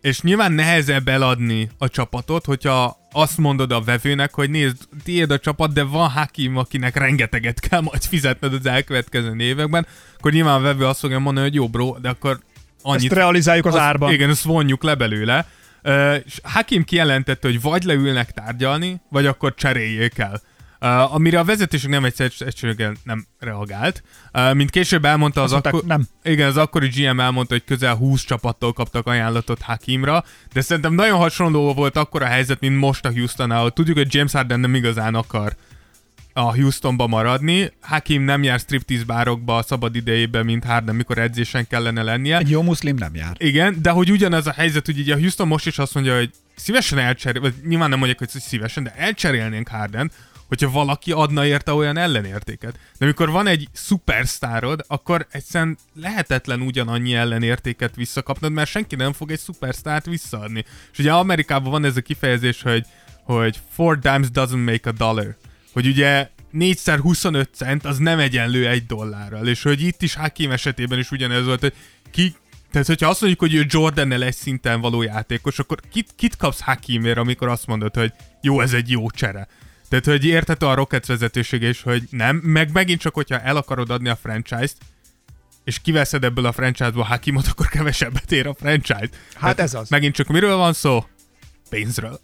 B: És nyilván nehezebb eladni a csapatot, hogyha azt mondod a vevőnek, hogy nézd, tiéd a csapat, de van Hakim, akinek rengeteget kell majd fizetned az elkövetkező években, akkor nyilván a vevő azt fogja mondani, hogy jó bro, de akkor annyit
C: ezt realizáljuk az, árban.
B: igen, ezt vonjuk le belőle. Uh, és Hakim kijelentette, hogy vagy leülnek tárgyalni, vagy akkor cseréljék el. Uh, amire a vezetőség nem egyszer- egyszerűen nem reagált. Uh, mint később elmondta az akkor...
C: nem.
B: Igen, az akkori GM elmondta, hogy közel 20 csapattól kaptak ajánlatot Hakimra, de szerintem nagyon hasonló volt akkor a helyzet, mint most a Houston ahol tudjuk, hogy James Harden nem igazán akar a Houstonba maradni. Hakim nem jár striptease bárokba a szabad idejében, mint Harden, mikor edzésen kellene lennie.
C: Egy jó muszlim nem jár.
B: Igen, de hogy ugyanez a helyzet, hogy így a Houston most is azt mondja, hogy szívesen elcserél, vagy nyilván nem mondják, hogy szívesen, de elcserélnénk Harden, hogyha valaki adna érte olyan ellenértéket. De amikor van egy szupersztárod, akkor egyszerűen lehetetlen ugyanannyi ellenértéket visszakapnod, mert senki nem fog egy szupersztárt visszaadni. És ugye Amerikában van ez a kifejezés, hogy, hogy four dimes doesn't make a dollar. Hogy ugye 4x 25 cent az nem egyenlő egy dollárral, és hogy itt is Hakim esetében is ugyanez volt, hogy ki, tehát, hogyha azt mondjuk, hogy ő Jordannel egy szinten való játékos, akkor kit, kit kapsz Hakimért, amikor azt mondod, hogy jó, ez egy jó csere. Tehát, hogy érthető a Rockets vezetőség is, hogy nem, meg megint csak, hogyha el akarod adni a franchise-t, és kiveszed ebből a franchise-ból Hakimot, akkor kevesebbet ér a franchise.
C: Hát
B: Tehát
C: ez az.
B: Megint csak miről van szó? Pénzről.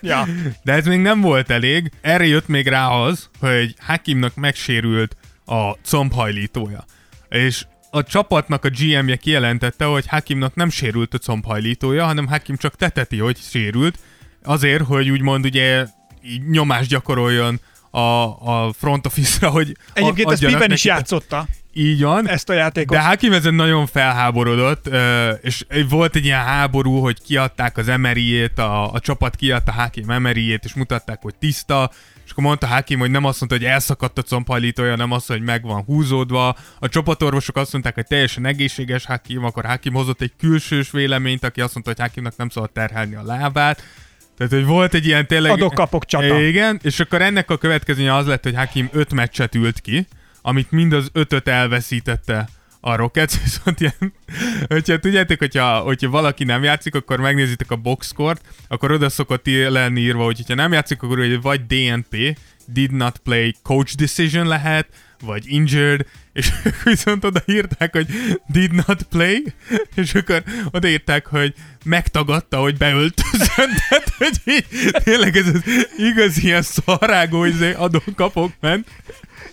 C: Ja.
B: De ez még nem volt elég. Erre jött még rá az, hogy Hakimnak megsérült a combhajlítója. És a csapatnak a GM-je kijelentette, hogy Hakimnak nem sérült a combhajlítója, hanem Hakim csak teteti, hogy sérült, azért, hogy úgymond ugye így nyomást gyakoroljon a, a front office-ra, hogy
C: Egyébként ezt Pippen is játszotta,
B: Így van.
C: ezt a játékot.
B: De Hakim ezen nagyon felháborodott, és volt egy ilyen háború, hogy kiadták az emeryét, a, a csapat kiadta Hakim emeryét, és mutatták, hogy tiszta, és akkor mondta Hakim, hogy nem azt mondta, hogy elszakadt a combhajlítója, nem azt, hogy meg van húzódva. A csapatorvosok azt mondták, hogy teljesen egészséges Hakim, akkor Hakim hozott egy külsős véleményt, aki azt mondta, hogy Hakimnak nem szabad terhelni a lábát. Tehát, hogy volt egy ilyen tényleg...
C: Adok-kapok csata.
B: Igen, és akkor ennek a következménye az lett, hogy Hakim öt meccset ült ki, amit mind az ötöt elveszítette a Rockets, viszont ilyen, hogyha tudjátok, hogyha, hogyha valaki nem játszik, akkor megnézitek a boxscore akkor oda szokott lenni írva, hogy ha nem játszik, akkor vagy DNP, did not play coach decision lehet, vagy injured, és ők viszont oda írták, hogy did not play, és akkor odaírták, hogy megtagadta, hogy beöltözön, tehát hogy így, tényleg ez az igazi ilyen szarágó izé, adó-kapok ment.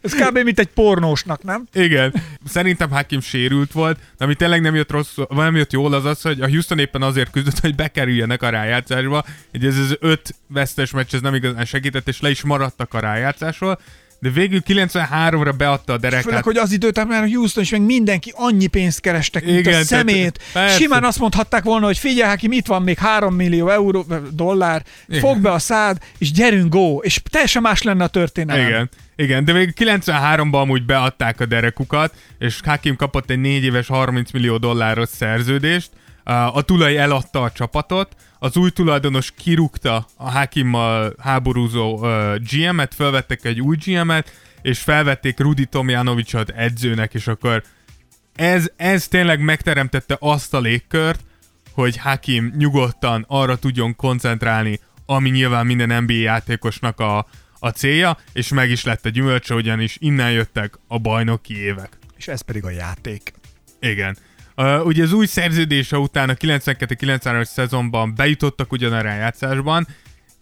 C: Ez kb. mint egy pornósnak, nem?
B: Igen. Szerintem Hakim sérült volt, de ami tényleg nem jött, rossz, nem jött jól az az, hogy a Houston éppen azért küzdött, hogy bekerüljenek a rájátszásba. Ugye ez az öt vesztes meccs, ez nem igazán segített, és le is maradtak a rájátszásról. De végül 93-ra beadta a derekát.
C: Főleg, hogy az időt már a Houston és meg mindenki annyi pénzt kerestek, mint
B: Igen,
C: a szemét.
B: persze.
C: Simán azt mondhatták volna, hogy figyelj, Hakim, itt van még 3 millió euró, dollár,
B: Igen.
C: fog be a szád, és gyerünk, go! És teljesen más lenne a történelem.
B: Igen. Igen, de még 93-ban amúgy beadták a derekukat, és Hakim kapott egy 4 éves 30 millió dolláros szerződést, a tulaj eladta a csapatot, az új tulajdonos kirúgta a Hakimmal háborúzó GM-et, felvettek egy új GM-et, és felvették Rudi Tomjanovicsot edzőnek, és akkor ez, ez tényleg megteremtette azt a légkört, hogy Hakim nyugodtan arra tudjon koncentrálni, ami nyilván minden NBA játékosnak a, a célja, és meg is lett a gyümölcse, ugyanis innen jöttek a bajnoki évek.
C: És ez pedig a játék.
B: Igen. Uh, ugye az új szerződése után a 92-93-as szezonban bejutottak ugyan a rájátszásban,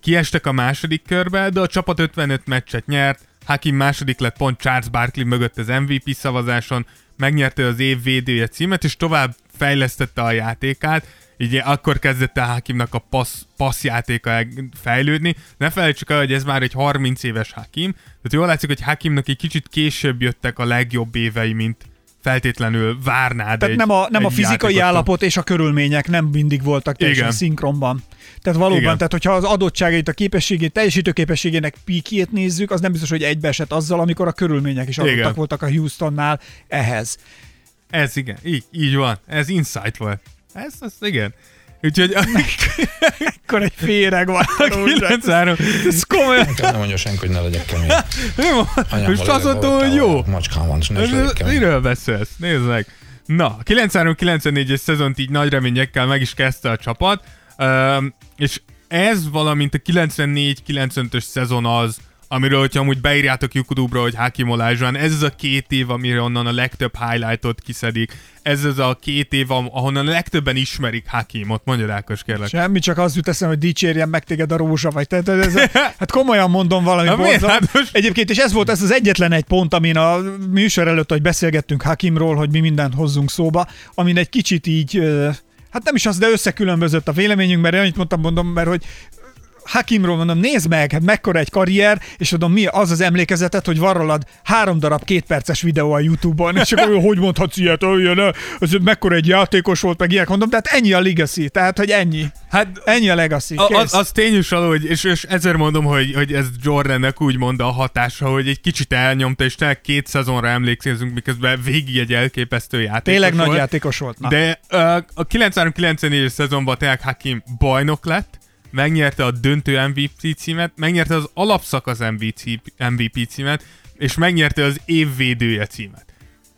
B: kiestek a második körbe, de a csapat 55 meccset nyert, Hakim második lett pont Charles Barkley mögött az MVP szavazáson, megnyerte az év védője címet, és tovább fejlesztette a játékát, így akkor kezdett el Hakimnak a passz, eg- fejlődni. Ne felejtsük el, hogy ez már egy 30 éves Hakim, tehát jól látszik, hogy Hakimnak egy kicsit később jöttek a legjobb évei, mint feltétlenül várnád
C: Tehát
B: egy,
C: nem a, nem a fizikai
B: játékostól.
C: állapot és a körülmények nem mindig voltak teljesen
B: Igen.
C: szinkronban. Tehát valóban,
B: Igen.
C: tehát hogyha az adottságait, a képességét, teljesítő képességének píkjét nézzük, az nem biztos, hogy egybeesett azzal, amikor a körülmények is adottak
B: Igen.
C: voltak a Houstonnál ehhez.
B: Ez igen, így, így van. Ez insight volt. Ez, ez igen. Úgyhogy
C: Akkor egy féreg van.
B: a 93...
C: Ez komolyan.
E: Nem mondja senki, hogy ne legyek kemény.
B: Most azt mondtam, hogy jó.
E: Macskám van, és ne legyek kemény.
B: Miről beszélsz? Nézd meg. Na, 93-94-es szezont így nagy reményekkel meg is kezdte a csapat, és ez valamint a 94-95-ös szezon az, amiről, hogyha amúgy beírjátok YouTube-ra, hogy Hakim Olajzsán, ez az a két év, amire onnan a legtöbb highlightot kiszedik, ez az a két év, ahonnan a legtöbben ismerik Hakimot. Mondja Ákos, kérlek.
C: Semmi, csak az jut eszembe, hogy dicsérjen meg téged a rózsa, vagy te, te, ez, hát komolyan mondom valami.
B: Hát most-
C: Egyébként, és ez volt ez az egyetlen egy pont, amin a műsor előtt, hogy beszélgettünk Hakimról, hogy mi mindent hozzunk szóba, amin egy kicsit így, hát nem is az, de összekülönbözött a véleményünk, mert annyit mondtam, mondom, mert hogy Hakimról mondom, nézd meg, hát mekkora egy karrier, és mondom, mi az az emlékezetet, hogy van rólad három darab kétperces videó a Youtube-on, és akkor hogy mondhatsz ilyet, olyan, az mekkora egy játékos volt, meg ilyet mondom, tehát ennyi a legacy, tehát hogy ennyi.
B: Hát
C: Ennyi a legacy.
B: A, az, az tény is való, hogy, és, és ezért mondom, hogy, hogy ez Jordannek úgy mond a hatása, hogy egy kicsit elnyomta, és tényleg két szezonra emlékszünk, miközben végig egy elképesztő játékos
C: Tényleg
B: volt.
C: nagy játékos volt. Na.
B: De uh, a 93-94-es szezonban tényleg Hakim bajnok lett, megnyerte a döntő MVP címet, megnyerte az alapszakasz MVP, MVP címet, és megnyerte az évvédője címet.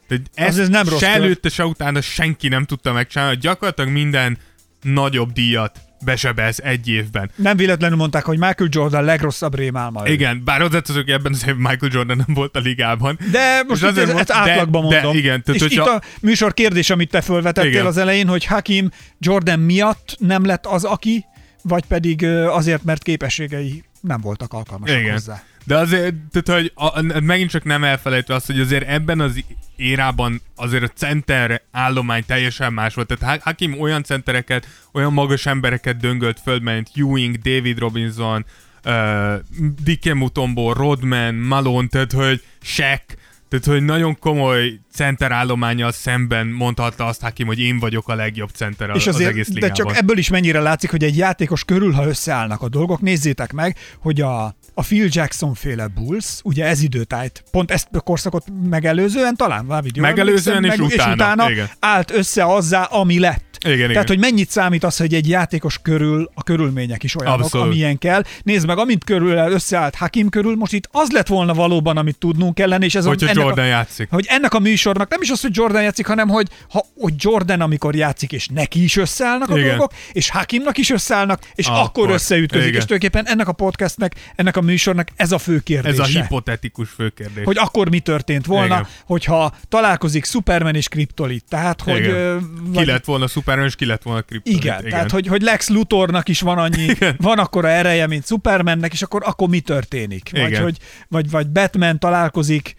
B: Tehát ezt
C: ez nem rossz
B: se előtte, se utána senki nem tudta megcsinálni, gyakorlatilag minden nagyobb díjat besebez egy évben.
C: Nem véletlenül mondták, hogy Michael Jordan legrosszabb rémálma. ő.
B: Igen, bár hogy ebben az évben Michael Jordan nem volt a ligában.
C: De most itt ez,
B: mond-
C: ezt átlagban
B: de,
C: mondom.
B: De igen, tehát,
C: és itt
B: hogyha,
C: a műsor kérdés, amit te fölvetettél
B: Igen.
C: az elején, hogy Hakim Jordan miatt nem lett az, aki, vagy pedig azért, mert képességei nem voltak alkalmasak
B: Igen.
C: hozzá.
B: De azért, tehát, hogy a, megint csak nem elfelejtve azt, hogy azért ebben az érában azért a center állomány teljesen más volt. Tehát Ha- Hakim olyan centereket, olyan magas embereket döngölt föl, mint Ewing, David Robinson, uh, Dike Mutombo, Rodman, Malone, tehát hogy Shaq, tehát hogy nagyon komoly center állományjal szemben mondhatta azt Hakim, hogy én vagyok a legjobb center
C: És
B: az
C: azért,
B: egész
C: de
B: ligában.
C: csak ebből is mennyire látszik, hogy egy játékos körül, ha összeállnak a dolgok, nézzétek meg, hogy a, a Phil Jackson féle Bulls, ugye ez időtájt, pont ezt a korszakot megelőzően talán, Vávid,
B: Megelőzően és utána,
C: és utána
B: igen.
C: állt össze azzá, ami lett.
B: Igen,
C: Tehát,
B: igen.
C: hogy mennyit számít az, hogy egy játékos körül a körülmények is olyanok,
B: Abszolút.
C: amilyen kell. Nézd meg, amint körül összeállt Hakim körül, most itt az lett volna valóban, amit tudnunk kellene, és ez
B: Hogyha
C: a, ennek
B: Jordan
C: a,
B: játszik.
C: hogy ennek a műsornak nem is az, hogy Jordan játszik, hanem hogy, ha, hogy Jordan, amikor játszik, és neki is összeállnak a
B: Igen.
C: dolgok, és Hakimnak is összeállnak, és akkor,
B: Akkor.
C: összeütközik.
B: Igen.
C: És tulajdonképpen ennek a podcastnek, ennek a műsornak ez a fő kérdése.
B: Ez a hipotetikus főkérdés.
C: hogy akkor mi történt volna,
B: Igen.
C: hogyha találkozik Superman és Kryptolit. Tehát, hogy...
B: Igen.
C: ö,
B: Ki lett volna Superman, és ki lett volna Kryptonit.
C: igen, igen, tehát hogy, hogy Lex Luthornak is van annyi,
B: Igen.
C: van akkora ereje, mint Supermannek, és akkor, akkor mi történik? Vagy,
B: Igen.
C: hogy, vagy, vagy Batman találkozik,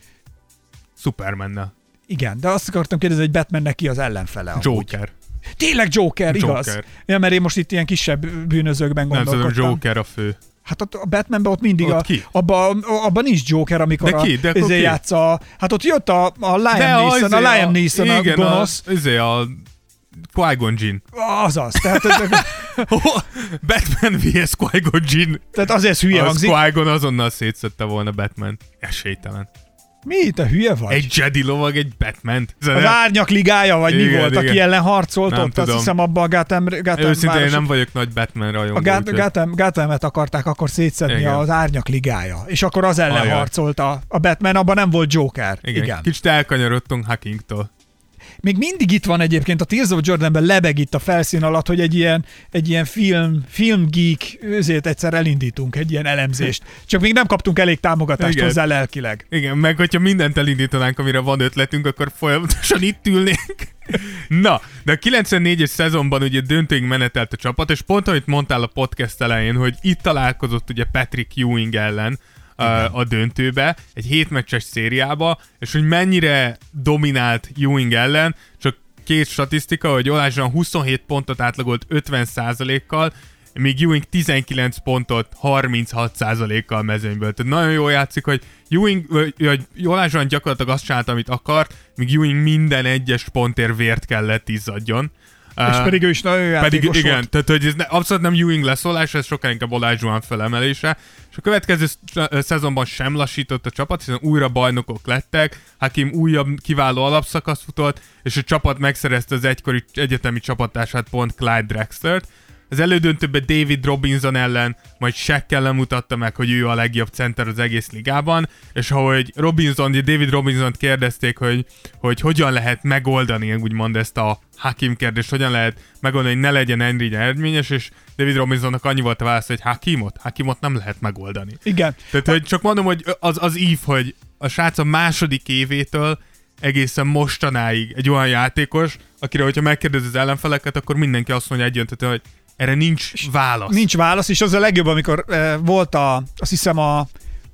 B: Supermannel.
C: igen, de azt akartam kérdezni, hogy Batmannek ki az ellenfele. amúgy.
B: Joker.
C: Tényleg Joker, igaz?
B: Joker.
C: Ja, mert én most itt ilyen kisebb bűnözőkben
B: Nem tudom,
C: gondolkodtam.
B: Joker a fő.
C: Hát a Batmanben ott mindig
B: Ott
C: a,
B: ki?
C: abban abba nincs Joker, amikor
B: De ki?
C: a,
B: De akkor
C: izé
B: ki?
C: játsza, hát ott jött a, a Liam
B: De
C: Neeson,
B: izé
C: a Liam Neeson a
B: igen,
C: gonosz,
B: A, izé a Qui-Gon Jinn.
C: azaz, tehát, tehát,
B: Batman vs. Qui-Gon Jinn.
C: tehát azért hülye
B: Az
C: hangzik.
B: Qui-Gon azonnal szétszette volna Batman. Esélytelen.
C: Mi, te hülye vagy?
B: Egy Jedi lovag, egy Batman.
C: Az árnyak ligája, vagy mi
B: Igen,
C: volt, aki
B: igen.
C: ellen harcolt
B: Nem
C: ott? Azt
B: tudom.
C: hiszem abban a Gotham, Gotham
B: Őszintén én
C: város-
B: nem vagyok nagy Batman
C: a
B: rajongó.
C: Gat-
B: úgyhogy-
C: Gotham, Gothamet akarták akkor szétszedni
B: Igen.
C: az árnyak ligája, és akkor az ellen
B: Ajaj.
C: harcolt a, a Batman, abban nem volt Joker.
B: Igen.
C: Igen.
B: Kicsit elkanyarodtunk Hackingtól.
C: Még mindig itt van egyébként, a Tears of Jordanben lebeg itt a felszín alatt, hogy egy ilyen, egy ilyen film, filmgeek őzét egyszer elindítunk, egy ilyen elemzést. Csak még nem kaptunk elég támogatást
B: Igen.
C: hozzá lelkileg.
B: Igen, meg hogyha mindent elindítanánk, amire van ötletünk, akkor folyamatosan itt ülnénk. Na, de a 94-es szezonban ugye döntőig menetelt a csapat, és pont amit mondtál a podcast elején, hogy itt találkozott ugye Patrick Ewing ellen a döntőbe, egy hétmeccses szériába, és hogy mennyire dominált Ewing ellen, csak két statisztika, hogy Olázsan 27 pontot átlagolt 50%-kal, míg Ewing 19 pontot 36%-kal mezőnyből. Tehát nagyon jól játszik, hogy Ewing, vagy- vagy Jolázsan gyakorlatilag azt csinálta, amit akart, míg Ewing minden egyes pontért vért kellett izzadjon.
C: És pedig ő is nagyon jó
B: pedig
C: játékos
B: igen,
C: volt.
B: tehát hogy ez ne, abszolút nem Ewing leszólás, ez sokkal inkább Olaj Zsuan felemelése. És a következő szezonban sem lassított a csapat, hiszen újra bajnokok lettek, Hakim újabb kiváló alapszakasz futott, és a csapat megszerezte az egykori egyetemi csapattársát pont Clyde Drexlert. Az elődöntőben David Robinson ellen, majd Shaq ellen mutatta meg, hogy ő a legjobb center az egész ligában, és ahogy Robinson, David robinson kérdezték, hogy, hogy hogyan lehet megoldani, úgymond ezt a Hakim kérdést, hogyan lehet megoldani, hogy ne legyen ennyire eredményes, és David Robinsonnak annyi volt a válasz, hogy Hakimot? Hakimot nem lehet megoldani.
C: Igen.
B: Tehát, hogy csak mondom, hogy az, az ív, hogy a srác a második évétől egészen mostanáig egy olyan játékos, akire, hogyha megkérdezi az ellenfeleket, akkor mindenki azt mondja egyöntetően, hogy erre nincs válasz.
C: Nincs válasz, és az a legjobb, amikor eh, volt a, azt hiszem a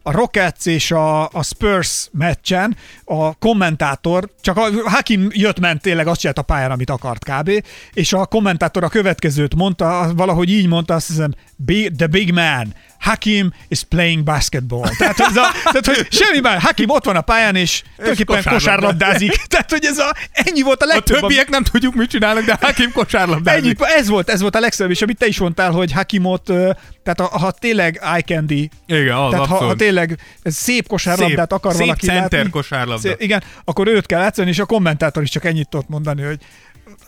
C: a Rockets és a, a Spurs meccsen a kommentátor, csak a Hakim jött-ment tényleg azt csinált a pályán, amit akart kb. És a kommentátor a következőt mondta, valahogy így mondta, azt hiszem, "Be- the big man, Hakim is playing basketball. Tehát, ez a, tehát hogy semmi már, Hakim ott van a pályán, és tulajdonképpen kosárlabdázik. Tehát, hogy ez a, ennyi volt a
B: A
C: legtöbb.
B: többiek nem tudjuk, mit csinálnak, de Hakim kosárlabdázik.
C: Ennyi, ez volt, ez volt a legszebb, és amit te is mondtál, hogy Hakimot, tehát ha, ha tényleg eye candy,
B: Igen, az
C: tehát ha, ha
B: abszolút.
C: Tényleg szép kosárlabdát
B: Szép-
C: akar
B: szép
C: valaki
B: center
C: látni,
B: kosárlabda.
C: szép- igen, akkor őt kell látszani, és a kommentátor is csak ennyit tudott mondani, hogy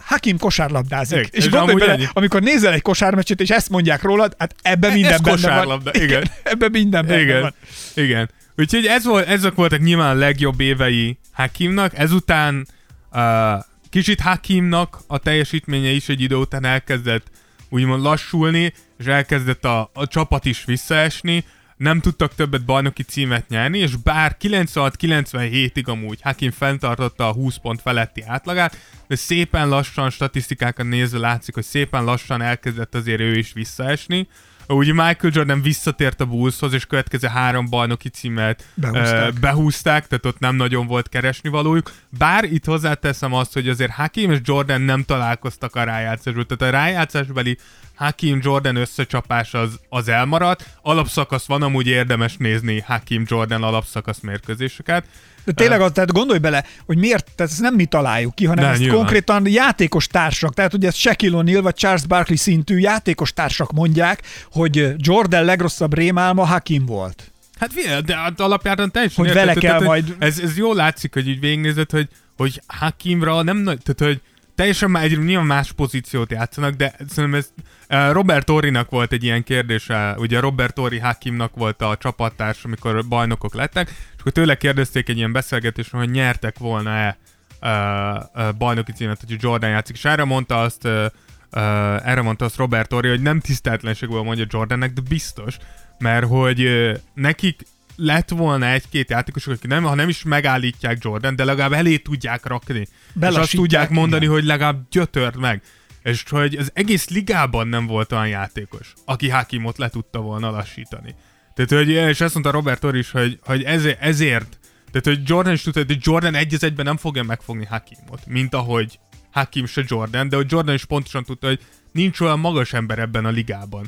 C: Hakim kosárlabdázik.
B: Igen,
C: és gondolj bele,
B: ennyi.
C: amikor nézel egy kosármeccset, és ezt mondják rólad, hát ebben minden
B: Ez
C: benne
B: kosárlabda,
C: van.
B: igen.
C: Ebben minden benne
B: Igen,
C: van.
B: igen. Úgyhogy ez volt, ezek voltak nyilván a legjobb évei Hakimnak. Ezután uh, kicsit Hakimnak a teljesítménye is egy idő után elkezdett úgymond lassulni, és elkezdett a, a csapat is visszaesni. Nem tudtak többet bajnoki címet nyerni, és bár 96-97-ig amúgy Hakim fenntartotta a 20 pont feletti átlagát, de szépen lassan, statisztikákat nézve látszik, hogy szépen lassan elkezdett azért ő is visszaesni. Ugye Michael Jordan visszatért a Bullshoz, és következő három bajnoki címet
C: Behúzták.
B: behúzták, tehát ott nem nagyon volt keresni valójuk. Bár itt hozzáteszem azt, hogy azért Hakim és Jordan nem találkoztak a rájátszásban, tehát a rájátszásbeli Hakim-Jordan összecsapás az, az elmaradt. Alapszakasz van, amúgy érdemes nézni Hakim-Jordan alapszakasz mérkőzéseket.
C: De tényleg az, tehát gondolj bele, hogy miért, tehát ezt nem mi találjuk ki, hanem
B: Ne,
C: ezt
B: nyilván.
C: konkrétan játékos társak, tehát ugye ezt Shaquille O'Neal vagy Charles Barkley szintű játékos társak mondják, hogy Jordan legrosszabb rémálma Hakim volt.
B: Hát de hát alapjáraton teljesen
C: Hogy
B: érted,
C: vele kell majd-
B: Ez, ez jól látszik, hogy így végignézed, hogy, hogy Hakimra nem nagy, tehát hogy teljesen már egy nyilván más pozíciót játszanak, de szerintem ez eh, Robert Torinak volt egy ilyen kérdése, ugye Robert Tori Hakimnak volt a csapattárs, amikor bajnokok lettek, és akkor tőle kérdezték egy ilyen beszélgetésen, hogy nyertek volna-e uh, uh, bajnoki címet, hogy Jordan játszik, és erre mondta azt erre mondta azt Robert Torri, hogy nem tiszteltlenségből mondja Jordannek, de biztos, mert hogy nekik lett volna egy-két játékosok, akik nem, ha nem is megállítják Jordan, de legalább elé tudják rakni. És azt tudják mondani,
C: igen.
B: hogy legalább gyötört meg. És hogy az egész ligában nem volt olyan játékos, aki Hakimot le tudta volna lassítani. Tehát, hogy, és azt mondta Robert Torri is, hogy, hogy ezért, ezért tehát, hogy Jordan is tudta, hogy Jordan egy az egyben nem fogja megfogni Hakimot, mint ahogy Hakim se Jordan, de hogy Jordan is pontosan tudta, hogy nincs olyan magas ember ebben a ligában,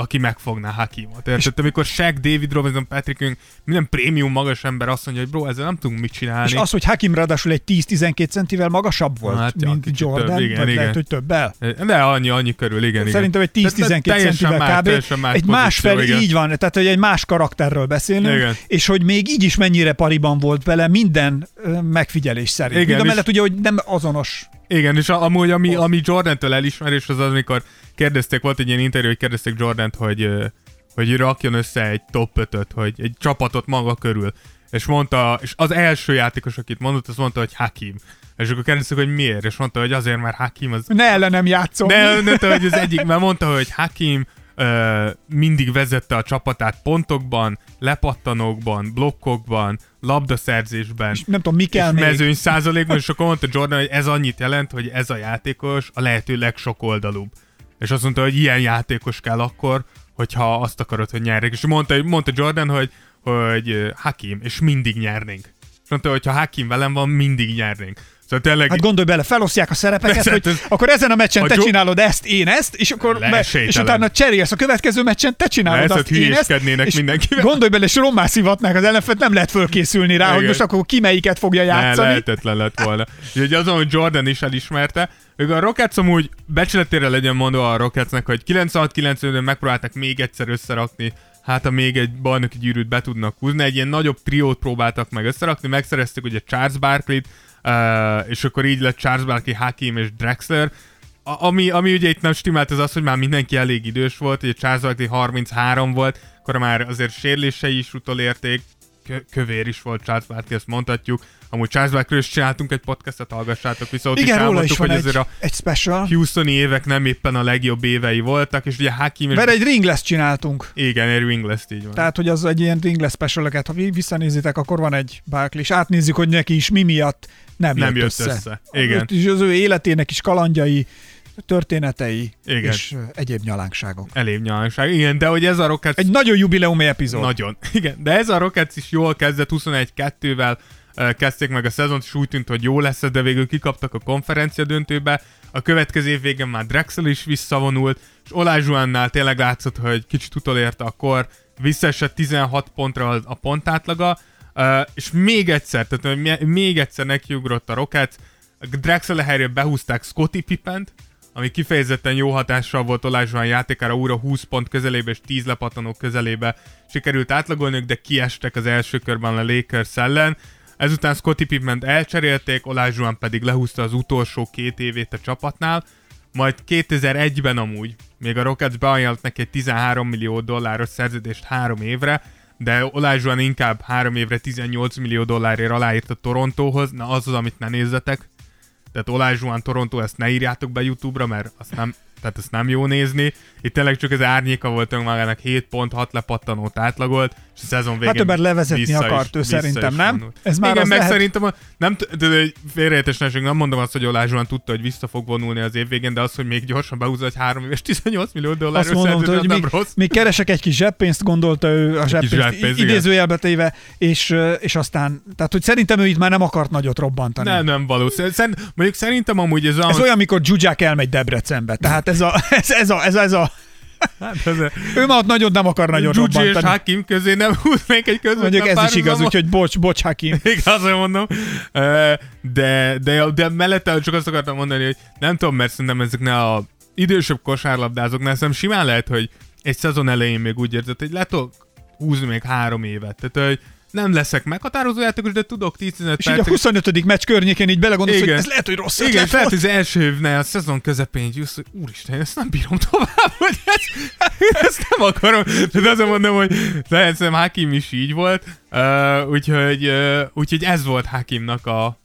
B: aki megfogná Hakimot. Érted? Amikor Shaq, David Robinson, Patrick Ewing, minden prémium magas ember azt mondja, hogy bro, ezzel nem tudunk mit csinálni.
C: És az, hogy Hakim ráadásul egy 10-12 centivel magasabb volt,
B: Hát, ja,
C: mint
B: kicsit
C: Jordan,
B: több, igen,
C: vagy
B: igen.
C: lehet, hogy többel.
B: de annyi, annyi körül, igen, igen.
C: Szerintem egy
B: Tehát
C: 10-12
B: teljesen
C: centivel
B: más,
C: kb.
B: más
C: egy
B: pozíció,
C: fel,
B: igen.
C: így van, tehát hogy egy más karakterről beszélünk,
B: Igen.
C: és hogy még így is mennyire pariban volt vele minden megfigyelés szerint.
B: Igen,
C: Mind a
B: és-
C: mellett ugye, hogy nem azonos.
B: Igen, és a, amúgy ami, ami Jordan-től elismerés az az, amikor kérdezték, volt egy ilyen interjú, hogy kérdezték Jordan-t, hogy, hogy rakjon össze egy top 5 hogy egy csapatot maga körül. És mondta, és az első játékos, akit mondott, az mondta, hogy Hakim. És akkor kérdezték, hogy miért, és mondta, hogy azért, mert Hakim az
C: Ne ellenem játszom.
B: de, de hogy az egyik, mert mondta, hogy Hakim ö, mindig vezette a csapatát pontokban, lepattanókban, blokkokban, labdaszerzésben,
C: És nem tudom, mi kell
B: és
C: még.
B: mezőny százalékban, és akkor mondta Jordan, hogy ez annyit jelent, hogy ez a játékos a lehető legsokoldalúbb. És azt mondta, hogy ilyen játékos kell akkor, hogyha azt akarod, hogy nyerjék. És mondta, mondta Jordan, hogy, hogy Hakim, és mindig nyernénk. És mondta, hogy ha Hakim velem van, mindig nyernénk. Szóval tényleg...
C: Hát gondolj bele, felosztják a szerepeket,
B: Persze,
C: hogy
B: ez-
C: akkor ezen a meccsen
B: a
C: te
B: Jo-
C: csinálod ezt, én ezt, és akkor be, és utána cserélsz a következő meccsen, te csinálod
B: Persze,
C: azt,
B: hogy
C: én ezt, és
B: mindenkivel.
C: Gondolj bele, és rommá szivatnák az ellenfet, nem lehet fölkészülni rá, hogy
B: Igen.
C: most akkor ki melyiket fogja
B: Ne,
C: játszani.
B: lehetetlen lett volna. Úgyhogy azon, hogy Jordan is elismerte, ők a Rockets amúgy becsületére legyen mondva a Rocketsnek, hogy 96-95-ben megpróbálták még egyszer összerakni, hát ha még egy bajnoki gyűrűt be tudnak húzni, egy ilyen nagyobb triót próbáltak meg összerakni, megszerezték ugye Charles Barkley-t, uh, és akkor így lett Charles Barkley, Hakim és Drexler, a- ami, ami ugye itt nem stimmelt, az az, hogy már mindenki elég idős volt, ugye Charles Barkley 33 volt, akkor már azért sérülései is utolérték, kö- kövér is volt Charles Barkley, ezt mondhatjuk. Amúgy Charles Barkley is csináltunk egy podcastet, hallgassátok vissza, ott
C: Igen,
B: is
C: róla is
B: hogy
C: egy,
B: azért a
C: egy special.
B: Houstoni évek nem éppen a legjobb évei voltak, és ugye Hakim.
C: Mert egy ringless csináltunk.
B: Igen, egy Ringless így van.
C: Tehát, hogy az egy ilyen ringless special ha vi- visszanézitek, akkor van egy Barkley, és átnézzük, hogy neki is mi miatt nem,
B: Nem
C: jött,
B: jött
C: össze.
B: össze. Igen.
C: És az ő életének is kalandjai, történetei
B: Igen.
C: és egyéb nyalánkságok.
B: Elég nyalanság. Igen, de hogy ez a Rockets...
C: Egy nagyon jubileumi epizód.
B: Nagyon. Igen, de ez a Rockets is jól kezdett, 21-2-vel uh, kezdték meg a szezont, és úgy tűnt, hogy jó lesz, de végül kikaptak a konferencia döntőbe. A következő év végén már Drexel is visszavonult, és Olázsuánnál tényleg látszott, hogy kicsit utolérte akkor, visszaesett 16 pontra a, a pontátlaga, és még egyszer, tehát még egyszer nekiugrott a Rockets, Drexel helyre behúzták Scotty Pippent, ami kifejezetten jó hatással volt Olázsván játékára, újra 20 pont közelébe és 10 lepattanók közelébe sikerült átlagolniuk, de kiestek az első körben a Lakers ellen. Ezután Scotty Pippen elcserélték, Olázsván pedig lehúzta az utolsó két évét a csapatnál, majd 2001-ben amúgy, még a Rockets beajánlott neki egy 13 millió dolláros szerződést három évre, de Olázsván inkább három évre 18 millió dollárért aláírt a Torontóhoz, na az az, amit ne nézzetek, tehát Olaj Zsuan Toronto, ezt ne írjátok be YouTube-ra, mert azt nem, tehát ezt nem jó nézni. Itt tényleg csak az árnyéka volt magának 7 pont, 6 lepattanót átlagolt, szezon végén
C: Hát többet levezetni
B: vissza
C: akart ő szerintem, nem?
B: vonult.
C: Ez már
B: Igen, meg
C: lehet-
B: szerintem a, nem, t- de, de félreértés ne esünk, nem mondom azt, hogy Olaj Zsuan tudta, hogy vissza fog vonulni az év végén, de az, hogy még gyorsan behúzza egy 3 éves 18 millió
C: Azt
B: dolláros
C: mondom, hogy még,
B: rossz.
C: még keresek egy kis zseppénzt, gondolta ő a zseppénzt,
B: zseppénz,
C: idézőjelbe téve, és, és aztán, tehát hogy szerintem ő itt már nem akart nagyot robbantani.
B: Nem, nem valószínű. Szerint, mondjuk szerintem amúgy ez,
C: Ez olyan, mikor Zsuzsák elmegy Debrecenbe. Tehát ez a, ez, ez a, ez a, ez a
B: Hát, ez a
C: ő már ott nagyon nem akar nagyon
B: Gyugyi és
C: robbantani.
B: Hakim közé nem húznék egy közvetlen
C: Mondjuk ez is igaz, úgyhogy bocs, bocs Hakim.
B: Azt mondom. De, de, de mellette csak azt akartam mondani, hogy nem tudom, mert szerintem ezeknél a idősebb kosárlabdázóknál szerintem simán lehet, hogy egy szezon elején még úgy érzed, hogy le tudok húzni még három évet. Tehát, hogy nem leszek meghatározó játékos, de tudok 10-15
C: És így a
B: percig.
C: 25. meccs környékén így belegondolsz, hogy
B: Igen.
C: ez lehet, hogy rossz
B: Igen,
C: ötlet
B: lehet, hogy az első évnél, a szezon közepén így jussz, hogy úristen, ezt nem bírom tovább, hogy ezt, ezt nem akarom. De azért mondom, hogy lehet, szerintem Hakim is így volt, uh, úgyhogy, uh, úgyhogy ez volt Hakimnak a,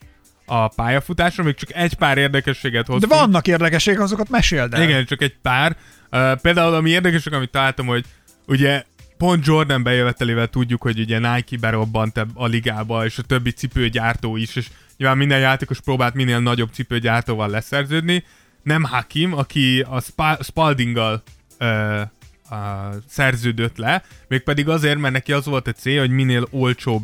B: a pályafutása, még csak egy pár érdekességet
C: De
B: hoztunk.
C: vannak érdekességek, azokat meséld el.
B: Igen, csak egy pár. Uh, például ami érdekesek, amit találtam, hogy ugye pont Jordan bejövetelével tudjuk, hogy ugye Nike berobbant a ligába, és a többi cipőgyártó is, és nyilván minden játékos próbált minél nagyobb cipőgyártóval leszerződni. Nem Hakim, aki a Spa- Spaldinggal uh, uh, szerződött le, mégpedig azért, mert neki az volt a cél, hogy minél olcsóbb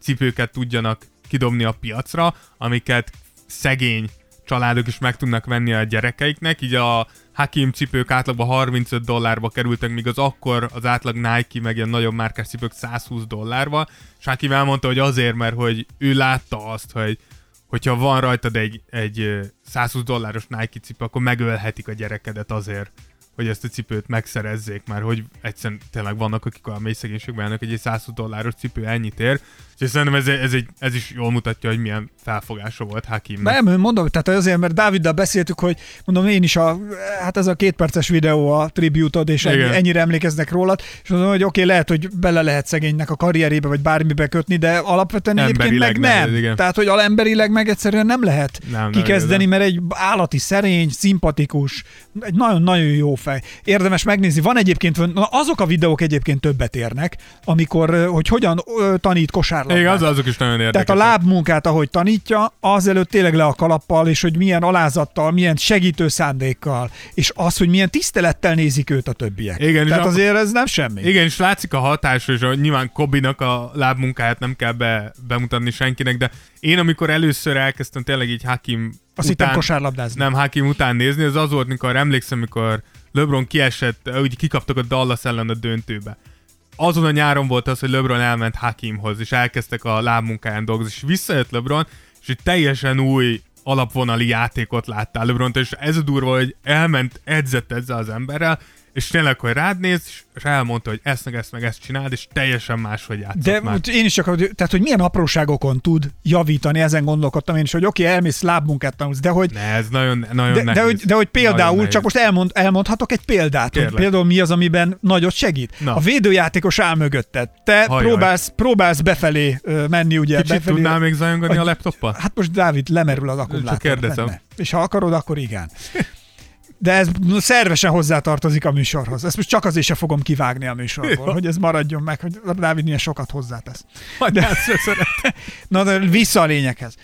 B: cipőket tudjanak kidobni a piacra, amiket szegény családok is meg tudnak venni a gyerekeiknek, így a Hakim cipők átlagban 35 dollárba kerültek, míg az akkor az átlag Nike meg ilyen nagyobb márkás cipők 120 dollárba, és Hakim elmondta, hogy azért, mert hogy ő látta azt, hogy hogyha van rajtad egy, egy ö, 120 dolláros Nike cipő, akkor megölhetik a gyerekedet azért, hogy ezt a cipőt megszerezzék, mert hogy egyszerűen tényleg vannak, akik olyan mély szegénységben hogy egy 120 dolláros cipő ennyit ér, és szerintem ez, ez, egy, ez is jól mutatja, hogy milyen felfogása volt Hakimnak.
C: Nem, mondom, tehát azért, mert Dáviddal beszéltük, hogy mondom én is, a, hát ez a két perces videó a tributod, és ennyi, ennyire emlékeznek rólad, és mondom, hogy oké, okay, lehet, hogy bele lehet szegénynek a karrierébe, vagy bármibe kötni, de alapvetően egyébként meg nem.
B: nehéz, igen.
C: Tehát, hogy alemberileg meg egyszerűen nem lehet
B: Nem, nem
C: kikezdeni,
B: igazán.
C: mert egy állati szerény, szimpatikus, egy nagyon-nagyon jó fej. Érdemes megnézni. Van egyébként, azok a videók egyébként többet érnek, amikor, hogy hogyan tanít kosárlabdát.
B: Igen, az, azok is nagyon érdekesek.
C: Tehát a lábmunkát, ahogy tanítja, azelőtt tényleg le a kalappal, és hogy milyen alázattal, milyen segítő szándékkal, és az, hogy milyen tisztelettel nézik őt a többiek.
B: Igen,
C: Tehát azért ez nem semmi.
B: Igen, és látszik a hatás, és a, nyilván Kobinak a lábmunkáját nem kell be, bemutatni senkinek, de én amikor először elkezdtem tényleg így Hakim
C: Azt hittem
B: után,
C: kosárlabdázni.
B: nem Hakim után nézni, az az volt, mikor emlékszem, mikor LeBron kiesett, úgy kikaptak a Dallas ellen a döntőbe. Azon a nyáron volt az, hogy LeBron elment Hakimhoz, és elkezdtek a lábmunkáján dolgozni, és visszajött LeBron, és egy teljesen új alapvonali játékot láttál LeBron, és ez a durva, hogy elment, edzett ezzel az emberrel, és tényleg, hogy rád néz, és- elmondta, hogy ezt meg ezt meg ezt csináld, és teljesen máshogy játszott
C: De
B: már.
C: én is csak, tehát hogy milyen apróságokon tud javítani, ezen gondolkodtam én is, hogy oké, okay, elmész lábmunkát tanulsz, de hogy
B: Ne, ez nagyon, nagyon
C: de, de,
B: nehéz.
C: hogy, de hogy
B: Nagyon
C: például,
B: nehéz.
C: csak most elmond, elmondhatok egy példát,
B: Kérlek.
C: hogy például mi az, amiben nagyot segít.
B: Na.
C: A védőjátékos áll mögötted. Te
B: Hajaj.
C: próbálsz, próbálsz befelé menni, ugye?
B: Kicsit
C: befelé,
B: tudnál még zajongani a laptoppal?
C: Hát most Dávid lemerül az akkumulátor.
B: kérdezem.
C: benne. És ha akarod, akkor igen. De ez szervesen hozzátartozik a műsorhoz. Ezt most csak azért se fogom kivágni a műsorból,
B: Jó.
C: hogy ez maradjon meg, hogy Dávid ilyen sokat hozzátesz.
B: De... szeret.
C: Na de vissza a lényeghez.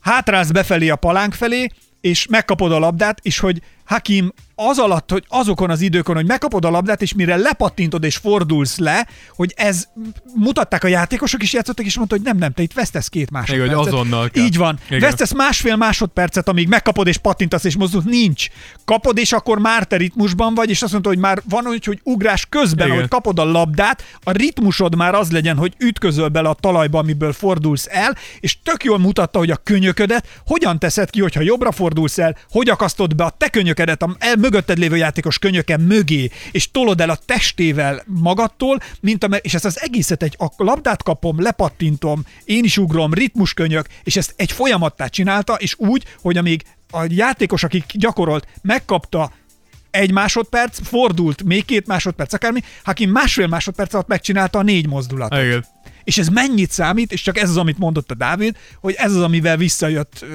C: Hátrálsz befelé a palánk felé, és megkapod a labdát, és hogy Hakim az alatt, hogy azokon az időkon, hogy megkapod a labdát, és mire lepattintod és fordulsz le, hogy ez mutatták a játékosok is játszottak, és mondta, hogy nem, nem, te itt vesztesz két másodpercet.
B: hogy azonnal kell.
C: Így van.
B: Igen.
C: Vesztesz másfél másodpercet, amíg megkapod és pattintasz és mozdulsz. Nincs. Kapod, és akkor már te ritmusban vagy, és azt mondta, hogy már van úgy, hogy ugrás közben,
B: Igen.
C: ahogy kapod a labdát, a ritmusod már az legyen, hogy ütközöl bele a talajba, amiből fordulsz el, és tök jól mutatta, hogy a könyöködet hogyan teszed ki, hogyha jobbra fordulsz el, hogy akasztod be a te könyökedet a el mögötted lévő játékos könyöke mögé, és tolod el a testével magadtól, mint a, és ezt az egészet egy a labdát kapom, lepattintom, én is ugrom, ritmuskönyök, és ezt egy folyamattá csinálta, és úgy, hogy amíg a játékos, akik gyakorolt, megkapta egy másodperc, fordult még két másodperc, akármi, Hakim másfél másodperc alatt megcsinálta a négy mozdulatot.
B: Igen.
C: És ez mennyit számít, és csak ez az, amit mondott a Dávid, hogy ez az, amivel visszajött uh,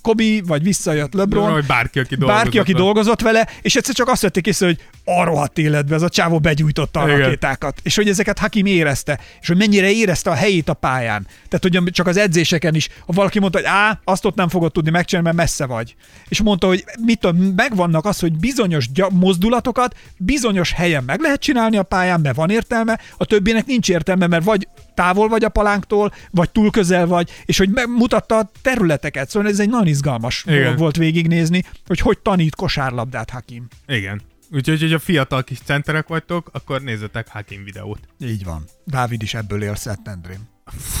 C: Kobi, vagy visszajött LeBron,
B: Vagy bárki, aki dolgozott
C: bárki, aki dolgozott vele, és egyszer csak azt vették észre, hogy a rohadt életbe ez a csávó begyújtotta a
B: Igen.
C: rakétákat, és hogy ezeket Hakim érezte, és hogy mennyire érezte a helyét a pályán. Tehát, hogy csak az edzéseken is, ha valaki mondta, hogy á, azt ott nem fogod tudni megcsinálni, mert messze vagy. És mondta, hogy mit tudom, megvannak az, hogy bizonyos mozdulatokat bizonyos helyen meg lehet csinálni a pályán, mert van értelme, a többinek nincs értelme, mert vagy távol vagy a palánktól, vagy túl közel vagy, és hogy megmutatta a területeket. Szóval ez egy nagyon izgalmas
B: Igen.
C: dolog volt végignézni, hogy hogy tanít kosárlabdát Hakim.
B: Igen. Úgyhogy, hogy a fiatal kis centerek vagytok, akkor nézzetek Hakim videót.
C: Így van. Dávid is ebből él Szentendrén.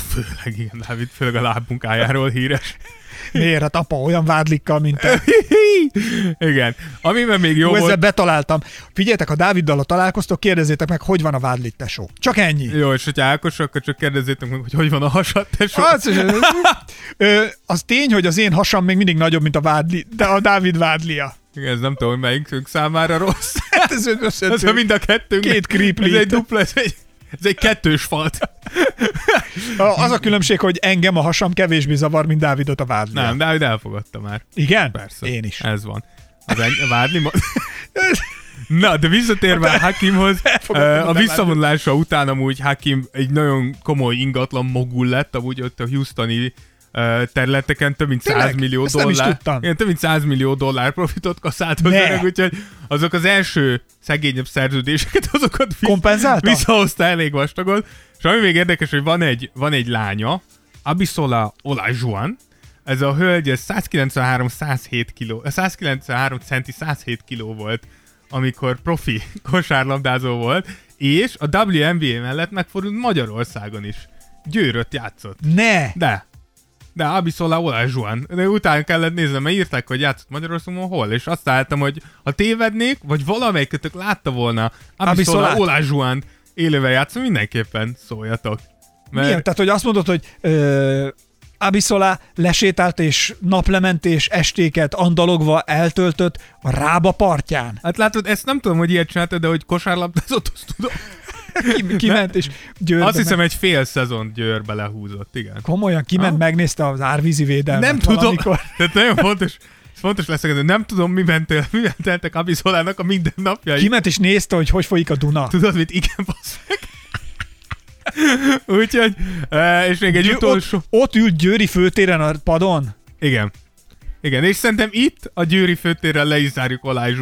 B: Főleg, igen, Dávid, főleg a lábmunkájáról híres.
C: Miért? Hát apa olyan vádlikkal, mint te.
B: igen. Amiben még jó
C: ezzel
B: volt,
C: betaláltam. Figyeljetek, ha Dáviddal a találkoztok, kérdezzétek meg, hogy van a vádlit tesó. Csak ennyi.
B: jó, és hogyha Ákos, akkor csak kérdezzétek meg, hogy hogy van a hasad, tesó.
C: Az, ö, az tény, hogy az én hasam még mindig nagyobb, mint a vádli, de a Dávid vádlia.
B: Igen, ez nem tudom, hogy melyikünk számára rossz.
C: Hát ez.
B: Ez mind a kettőnk.
C: Két kripli.
B: Ez egy dupla, ez egy, ez egy kettős falt.
C: Az a különbség, hogy engem a hasam kevésbé zavar, mint Dávidot a vádlia.
B: Nem, Dávid elfogadta már.
C: Igen?
B: Persze.
C: Én is.
B: Ez van. Az egy, a vádli mo- Na, de visszatérve Hakimhoz,
C: Elfogadtam,
B: ö,
C: hogy
B: a visszavonulása után amúgy Hakim egy nagyon komoly ingatlan mogul lett, amúgy ott a Houstoni területeken több mint 100
C: Tényleg?
B: millió
C: Ezt
B: dollár. Igen, több mint 100 millió dollár profitot kaszált
C: Ne.
B: hozzá, úgyhogy azok az első szegényebb szerződéseket, azokat
C: Kompenzálta?
B: visszahozta elég vastagon. És ami még érdekes, hogy van egy, van egy lánya, Abisola Olajuwon, ez a hölgy ez 193 107 kiló, 193 centi 107 kiló volt, amikor profi kosárlabdázó volt, és a WNBA mellett megfordult Magyarországon is. Győrött játszott.
C: Ne!
B: De. De Abisola Olajuwon. De utána kellett néznem, mert írták, hogy játszott Magyarországon hol, és azt álltam, hogy ha tévednék, vagy valamelyikötök látta volna Abisola
C: Abisolát?
B: Olajuwon élővel játszom, mindenképpen szóljatok. Mert
C: Milyen? Tehát, hogy azt mondod, hogy ö, Abisola lesétált és naplementés estéket andalogva eltöltött a Rába partján.
B: Hát látod, ezt nem tudom, hogy ilyet csinálta, de hogy kosárlabdázott, azt tudom.
C: Ki, kiment és Győrbe
B: Azt hiszem,
C: meg...
B: egy fél szezon Győrbe lehúzott, igen.
C: Komolyan kiment,
B: Ha?
C: megnézte az árvízi védelmet
B: nem tudom, tehát nagyon fontos, fontos lesz, de nem tudom, miben, tel, miben teltek Abisolának a mindennapjai.
C: Kiment és nézte, hogy hogy folyik a Duna.
B: Tudod, mit? Igen, bassz meg. Úgyhogy, eh, és még egy
C: Győ-
B: utolsó...
C: Ott, ott ült Győri főtéren a padon.
B: Igen. Igen, és szerintem itt a Győri főtérrel le is zárjuk Olaj.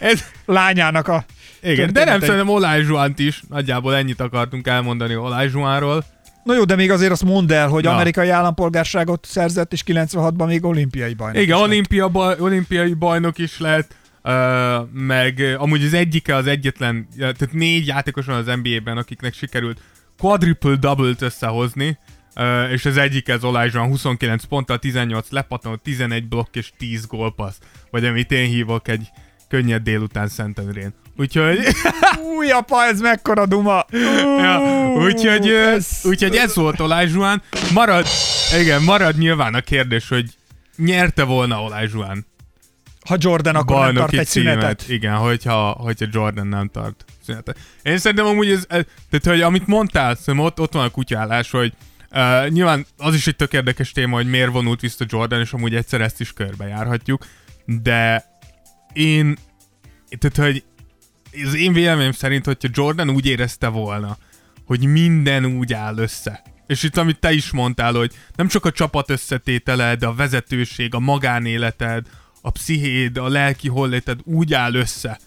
B: Ez,
C: Lányának a...
B: igen, de nem szerintem Olaj Zsuánt is. Nagyjából ennyit akartunk elmondani Olaj Zsuánról.
C: Na jó, de még azért azt mondd el, hogy
B: Na.
C: amerikai állampolgárságot szerzett, és 96-ban még olimpiai bajnok.
B: Igen, olimpia baj, olimpiai bajnok is lett, uh, meg amúgy az egyike az egyetlen, tehát négy játékos van az NBA-ben, akiknek sikerült quadruple double-t összehozni, uh, és az egyik ez Olajzsán 29 ponttal, 18 lepattanó, 11 blokk és 10 gólpassz, vagy amit én hívok egy könnyed délután Szentendrén. Úgyhogy,
C: Új, apa, ez mekkora duma!
B: ja, úgyhogy,
C: ez-
B: úgyhogy ez volt Olaj Zsuán. Marad, igen, marad nyilván a kérdés, hogy nyerte volna Olaj Zsuán
C: Ha Jordan akkor nem tart egy
B: címet.
C: szünetet.
B: Igen, hogyha, hogyha Jordan nem tart szünetet. Én szerintem amúgy ez, ez tehát hogy amit mondtál, szerintem ott, ott van a kutyállás, hogy uh, nyilván az is egy tök érdekes téma, hogy miért vonult vissza Jordan, és amúgy egyszer ezt is körbejárhatjuk, de én, tehát hogy az én véleményem szerint, hogyha Jordan úgy érezte volna, hogy minden úgy áll össze. És itt, amit te is mondtál, hogy nem csak a csapat összetétele, de a vezetőség, a magánéleted, a pszichéd, a lelki holléted úgy áll össze,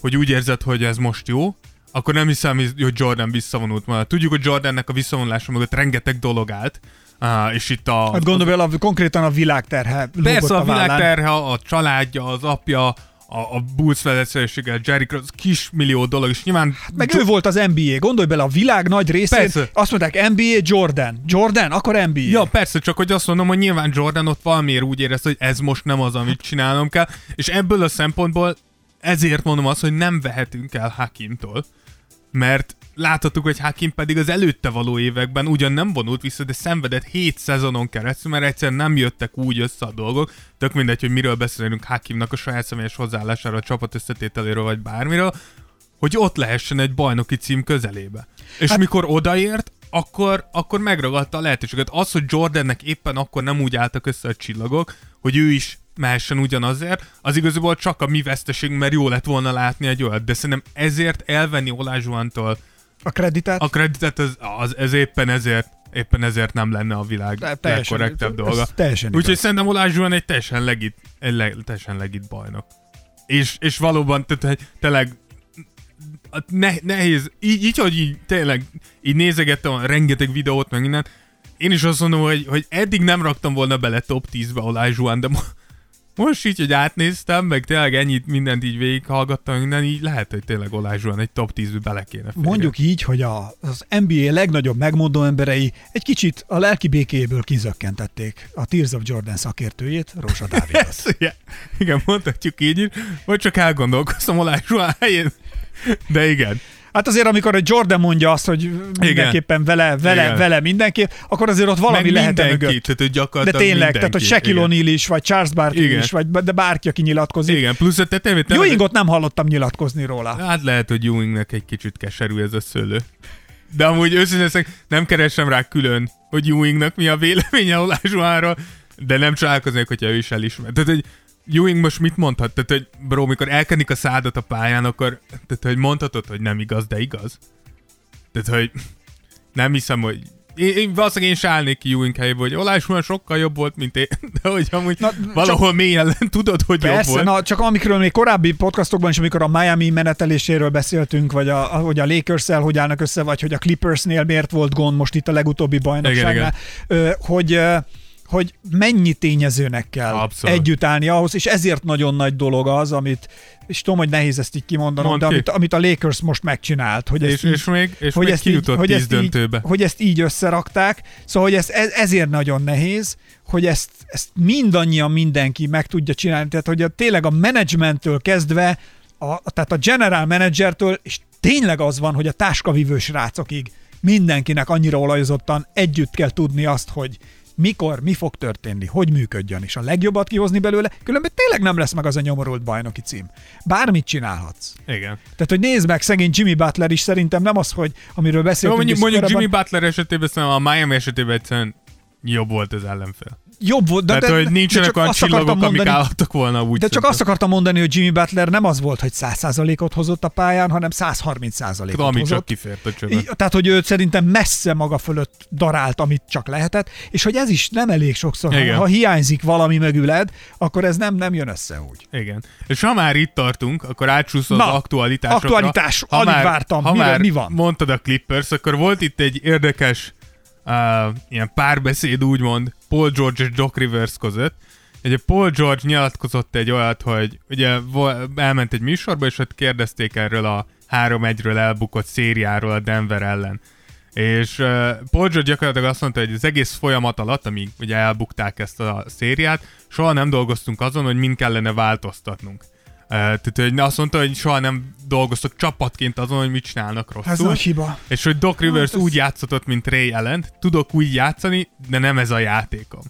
B: hogy úgy érzed, hogy ez most jó, akkor nem hiszem, hogy Jordan visszavonult volna. Tudjuk, hogy Jordannek a visszavonulása mögött rengeteg dolog állt, uh, és itt a...
C: Hát gondolj bele, konkrétan a világterhe
B: Persze a,
C: a
B: világterhe, a családja, az apja, a, a Bulls vezetőséggel, Jerry Cross, kis millió dolog, és nyilván...
C: Hát Meg ő volt az NBA, gondolj bele, a világ nagy részén
B: Persze.
C: azt mondták NBA, Jordan. Jordan, akkor NBA.
B: Ja, persze, csak hogy azt mondom, hogy nyilván Jordan ott valamiért úgy érezte, hogy ez most nem az, amit csinálnom kell, és ebből a szempontból ezért mondom azt, hogy nem vehetünk el Hakimtól, mert láthattuk, hogy Hakim pedig az előtte való években ugyan nem vonult vissza, de szenvedett 7 szezonon keresztül, mert egyszerűen nem jöttek úgy össze a dolgok, tök mindegy, hogy miről beszélünk Hakimnak a saját személyes hozzáállásáról, a csapat összetételéről, vagy bármiről, hogy ott lehessen egy bajnoki cím közelébe. És hát, mikor odaért, akkor, akkor megragadta a lehetőséget. Az, hogy Jordannek éppen akkor nem úgy álltak össze a csillagok, hogy ő is mehessen ugyanazért, az igazából csak a mi veszteségünk, mert jó lett volna látni egy olyat, de szerintem ezért elvenni Olázsuantól
C: A kreditet?
B: a kreditet, az, az, ez éppen ezért éppen ezért nem lenne a világ
C: De teljesen-
B: legkorrektebb dolga.
C: teljesen.
B: Úgyhogy szerintem Olázsuan egy teljesen legit, egy le, teljesen legit bajnok. És, és valóban, tehát, tényleg ne, nehéz, így, így, hogy így tényleg így nézegettem a rengeteg videót, meg innen, én is azt mondom, hogy, hogy eddig nem raktam volna bele top 10-be Olázsuan, de mo- most így, hogy átnéztem, meg tényleg ennyit mindent így végighallgattam, minden így lehet, hogy tényleg Olázsuan egy top 10-be bele kéne férni.
C: Mondjuk így, hogy a, az NBA legnagyobb megmondó emberei egy kicsit a lelki békéből kizökkentették a Tears of Jordan szakértőjét, Rósa Dávidot.
B: Igen, igen, mondhatjuk így vagy csak elgondolkoztam Olázsuan helyén. De igen.
C: Hát azért, amikor egy Jordan mondja azt, hogy mindenképpen vele, vele,
B: Igen.
C: vele mindenképp, akkor azért ott valami
B: Meg
C: lehet
B: mindenki,
C: mögött.
B: tehát hogy
C: De tényleg,
B: mindenki.
C: tehát hogy Shaquille
B: igen.
C: O'Neal is, vagy Charles Barkley
B: Igen.
C: is, vagy de bárki, aki nyilatkozik.
B: Igen, plusz a tetejében tényleg-
C: Ewingot nem hallottam nyilatkozni róla.
B: Hát lehet, hogy Ewingnek egy kicsit keserű ez a szőlő. De amúgy őszintén nem keresem rá külön, hogy Ewingnak mi a véleménye Olázsuánról, de nem csodálkoznék, hogyha ő is elismer. Tehát, hogy Ewing most mit mondhat? Tehát, hogy bro, mikor elkenik a szádat a pályán, akkor tehát, hogy mondhatod, hogy nem igaz, de igaz? Tehát, hogy nem hiszem, hogy én, én valószínűleg én állnék ki Ewing helyébe, hogy Olásúan sokkal jobb volt, mint én, de hogy amúgy
C: Na,
B: valahol mélyen tudod, hogy jobb
C: Persze,
B: volt.
C: na, csak amikről még korábbi podcastokban is, amikor a Miami meneteléséről beszéltünk, vagy a, hogy a lakers hogy állnak össze, vagy hogy a Clippersnél miért volt gond most itt a legutóbbi bajnokságnál, ö, hogy ö, hogy mennyi tényezőnek kell
B: Abszolút.
C: együtt állni ahhoz, és ezért nagyon nagy dolog az, amit, és tudom, hogy nehéz ezt így kimondanom,
B: Mondd
C: de
B: ki.
C: amit, amit a Lakers most megcsinált, hogy ezt
B: És,
C: így-
B: és még, és
C: hogy
B: még
C: ezt így,
B: kijutott
C: hogy
B: tíz
C: ezt így,
B: döntőbe.
C: hogy ezt így összerakták, szóval hogy ez, ez, ezért nagyon nehéz, hogy ezt, ezt mindannyian mindenki meg tudja csinálni, tehát hogy a, tényleg a menedzsmenttől kezdve, a, tehát a general managertől, és tényleg az van, hogy a táskavívő srácokig mindenkinek annyira olajozottan együtt kell tudni azt, hogy mikor, mi fog történni, hogy működjön, és a legjobbat kihozni belőle, különben tényleg nem lesz meg az a nyomorult bajnoki cím. Bármit csinálhatsz.
B: Igen.
C: Tehát, hogy nézd meg, szegény Jimmy Butler is szerintem nem az, hogy amiről
B: Jó,
C: beszéltünk.
B: mondjuk,
C: is
B: mondjuk
C: korábban,
B: Jimmy Butler esetében szerintem a Miami esetében egyszerűen jobb volt az ellenfél.
C: Jobb volt, de,
B: Tehát,
C: de,
B: hogy nincsenek olyan csillagok, amik
C: mondani,
B: állhattak volna úgy.
C: De csak azt akartam mondani, hogy Jimmy Butler nem az volt, hogy 100%-ot hozott a pályán, hanem 130%-ot
B: Ami
C: hozott.
B: csak kifért a csövön.
C: Í- Tehát, hogy ő szerintem messze maga fölött darált, amit csak lehetett, és hogy ez is nem elég sokszor. Ha,
B: Igen.
C: ha hiányzik valami mögüled, akkor ez nem, nem jön össze úgy.
B: Igen. És ha már itt tartunk, akkor átsúszol az
C: Na,
B: aktualitásokra.
C: aktualitás,
B: ha
C: alig
B: már,
C: vártam.
B: Ha
C: Miről-
B: már
C: mi van?
B: mondtad a Clippers, akkor volt itt egy érdekes uh, ilyen párbeszéd, úgymond, Paul George és Doc Rivers között. Ugye Paul George nyilatkozott egy olyat, hogy ugye elment egy műsorba, és ott kérdezték erről a 3-1-ről elbukott szériáról a Denver ellen. És uh, Paul George gyakorlatilag azt mondta, hogy az egész folyamat alatt, amíg ugye elbukták ezt a szériát, soha nem dolgoztunk azon, hogy mind kellene változtatnunk. Tehát, hogy azt mondta, hogy soha nem dolgoztak csapatként azon, hogy mit csinálnak rosszul.
C: Ez nagy hiba.
B: És hogy Doc Rivers
C: Hát ez-
B: úgy játszott, mint Ray Allen, tudok úgy játszani, de nem ez a játékom.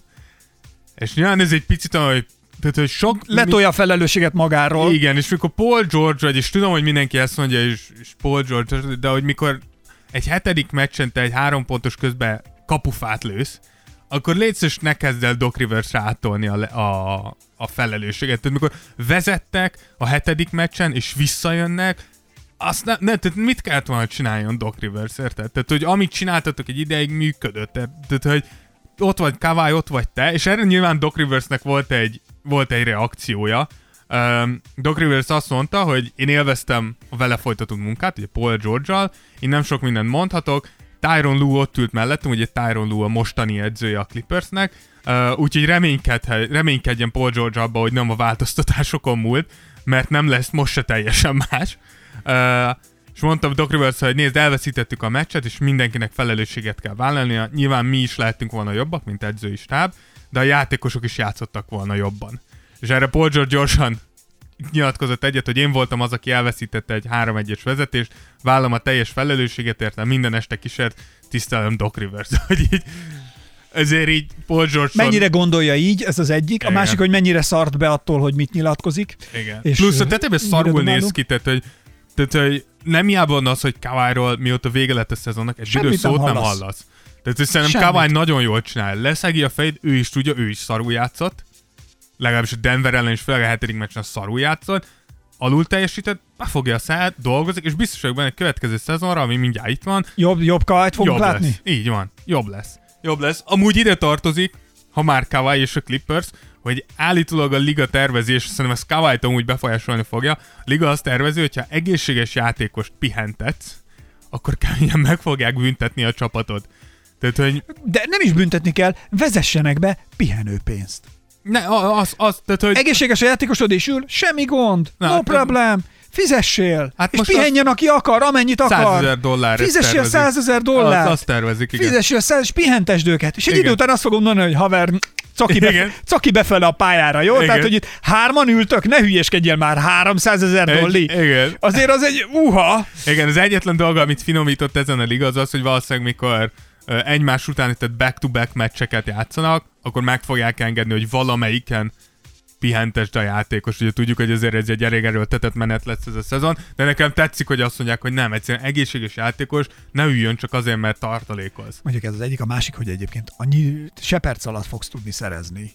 B: És nyilván ez egy picit olyan, hogy, tehát, hogy sok...
C: Letolja a felelősséget magáról.
B: Igen, és mikor Paul George vagy, és tudom, hogy mindenki ezt mondja, és, és Paul George, de hogy mikor egy hetedik meccsen te egy három pontos közben kapufát lősz, akkor légy szíves, ne kezd el Doc Rivers átolni a, a, a felelősséget. Tehát mikor vezettek a hetedik meccsen, és visszajönnek, azt ne, ne, tehát mit kellett volna csináljon Doc Rivers, érted? Tehát, hogy amit csináltatok egy ideig működött. Tehát, hogy ott vagy Kawai, ott vagy te, és erre nyilván Doc Riversnek volt egy, volt egy reakciója. Um, Doc Rivers azt mondta, hogy én élveztem a vele folytatott munkát, ugye Paul George-al, én nem sok mindent mondhatok, Tyron Lue ott ült mellettem, ugye Tyron Lue a mostani edzője a Clippersnek, uh, úgyhogy reménykedjen Paul George abba, hogy nem a változtatásokon múlt, mert nem lesz most se teljesen más. Uh, és mondtam Doc Rivers, hogy nézd, elveszítettük a meccset, és mindenkinek felelősséget kell vállalnia. Nyilván mi is lehetünk volna jobbak, mint edzői stáb, de a játékosok is játszottak volna jobban. És erre Paul George gyorsan nyilatkozott egyet, hogy én voltam az, aki elveszítette egy 3-1-es vezetést, vállam a teljes felelősséget érte, minden este kísért, tisztelem Doc Rivers. Hogy így, ezért így Paul George
C: Mennyire gondolja így, ez az egyik. A
B: Igen.
C: másik, hogy mennyire szart be attól, hogy mit nyilatkozik.
B: Igen.
C: És,
B: Plusz a tetejében szarul néz ki, tehát hogy, tehát, hogy nem hiába az, hogy Kawai-ról mióta vége lett a szezonnak, egy büdös szót nem
C: hallasz.
B: hallasz. Tehát hogy szerintem. Kawai nagyon jól csinál. Leszegi a fejét, ő is tudja, ő is szarul játszott. Legalábbis a Denver ellen is, főleg a hetedik meccsen szarul játszott. Alul teljesített, befogja a száját, dolgozik, és biztos vagyok benne, hogy következő szezonra, ami mindjárt itt van,
C: Jobb, jobb kajt fogunk
B: jobb
C: látni?
B: lesz. Így van, jobb lesz. Jobb lesz. Amúgy ide tartozik, ha már Kawai és a Clippers, hogy állítólag a liga tervezi, és szerintem ezt kawai amúgy befolyásolni fogja, a liga azt tervezi, hogyha egészséges játékost pihentetsz, akkor keményen meg fogják büntetni a csapatot. Tehát, hogy
C: De nem is büntetni kell, vezessenek be pihenőpénzt.
B: Ne, az, az, tehát, hogy
C: Egészséges a játékosod és ül, semmi gond,
B: Na,
C: no
B: hát-
C: problem, fizessél,
B: Hát
C: és
B: most
C: pihenjen, aki akar, amennyit
B: 100
C: akar.
B: ezer dollár.
C: Fizessél 100 ezer dollárt.
B: Az, azt tervezik, igen.
C: Fizessél 100, és pihentesd őket. És egy
B: Igen.
C: idő után azt fogom mondani, hogy haver, caki, befe, caki befele a pályára, jó?
B: Igen.
C: Tehát, hogy itt hárman ültök, ne hülyeskedjél már, 300 ezer dolli.
B: igen.
C: Azért az egy uha.
B: Igen, az egyetlen dolga, amit finomított ezen a liga, az az, hogy valószínűleg mikor egymás után, tehát back-to-back meccseket játszanak, akkor meg fogják engedni, hogy valamelyiken pihentesd a játékos. Ugye tudjuk, hogy azért ez egy elég erőltetett menet lesz ez a szezon, de nekem tetszik, hogy azt mondják, hogy nem, egyszerűen egészséges játékos, ne üljön csak azért, mert tartalékoz.
C: Mondjuk ez az egyik, a másik, hogy egyébként annyi se perc alatt fogsz tudni szerezni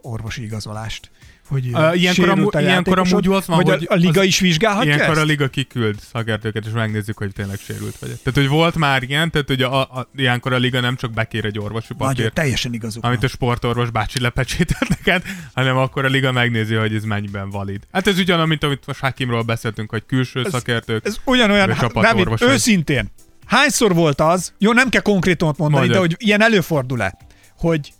C: orvosi igazolást. Hogy
B: Ö, ilyenkor amú-
C: a
B: ilyenkor amúgy az van, hogy
C: a, a liga
B: az-
C: is vizsgálhatja
B: Ilyenkor
C: ezt?
B: a liga kiküld szakértőket, és megnézzük, hogy tényleg sérült vagy. Tehát, hogy volt már ilyen, tehát, hogy a, a, ilyenkor a liga nem csak bekér egy orvosi
C: Nagyon
B: papírt,
C: teljesen igazuk
B: amit a sportorvos bácsi lepecsételt neked, hanem akkor a liga megnézi, hogy ez mennyiben valid. Hát ez ugyanaz, mint amit most Hakimról beszéltünk, hogy külső ez, szakértők.
C: Ez ugyanolyan, hát,
B: vagy.
C: őszintén, hányszor volt az, jó, nem kell konkrétumot mondani,
B: Mondjad.
C: de hogy ilyen előfordul-e, hogy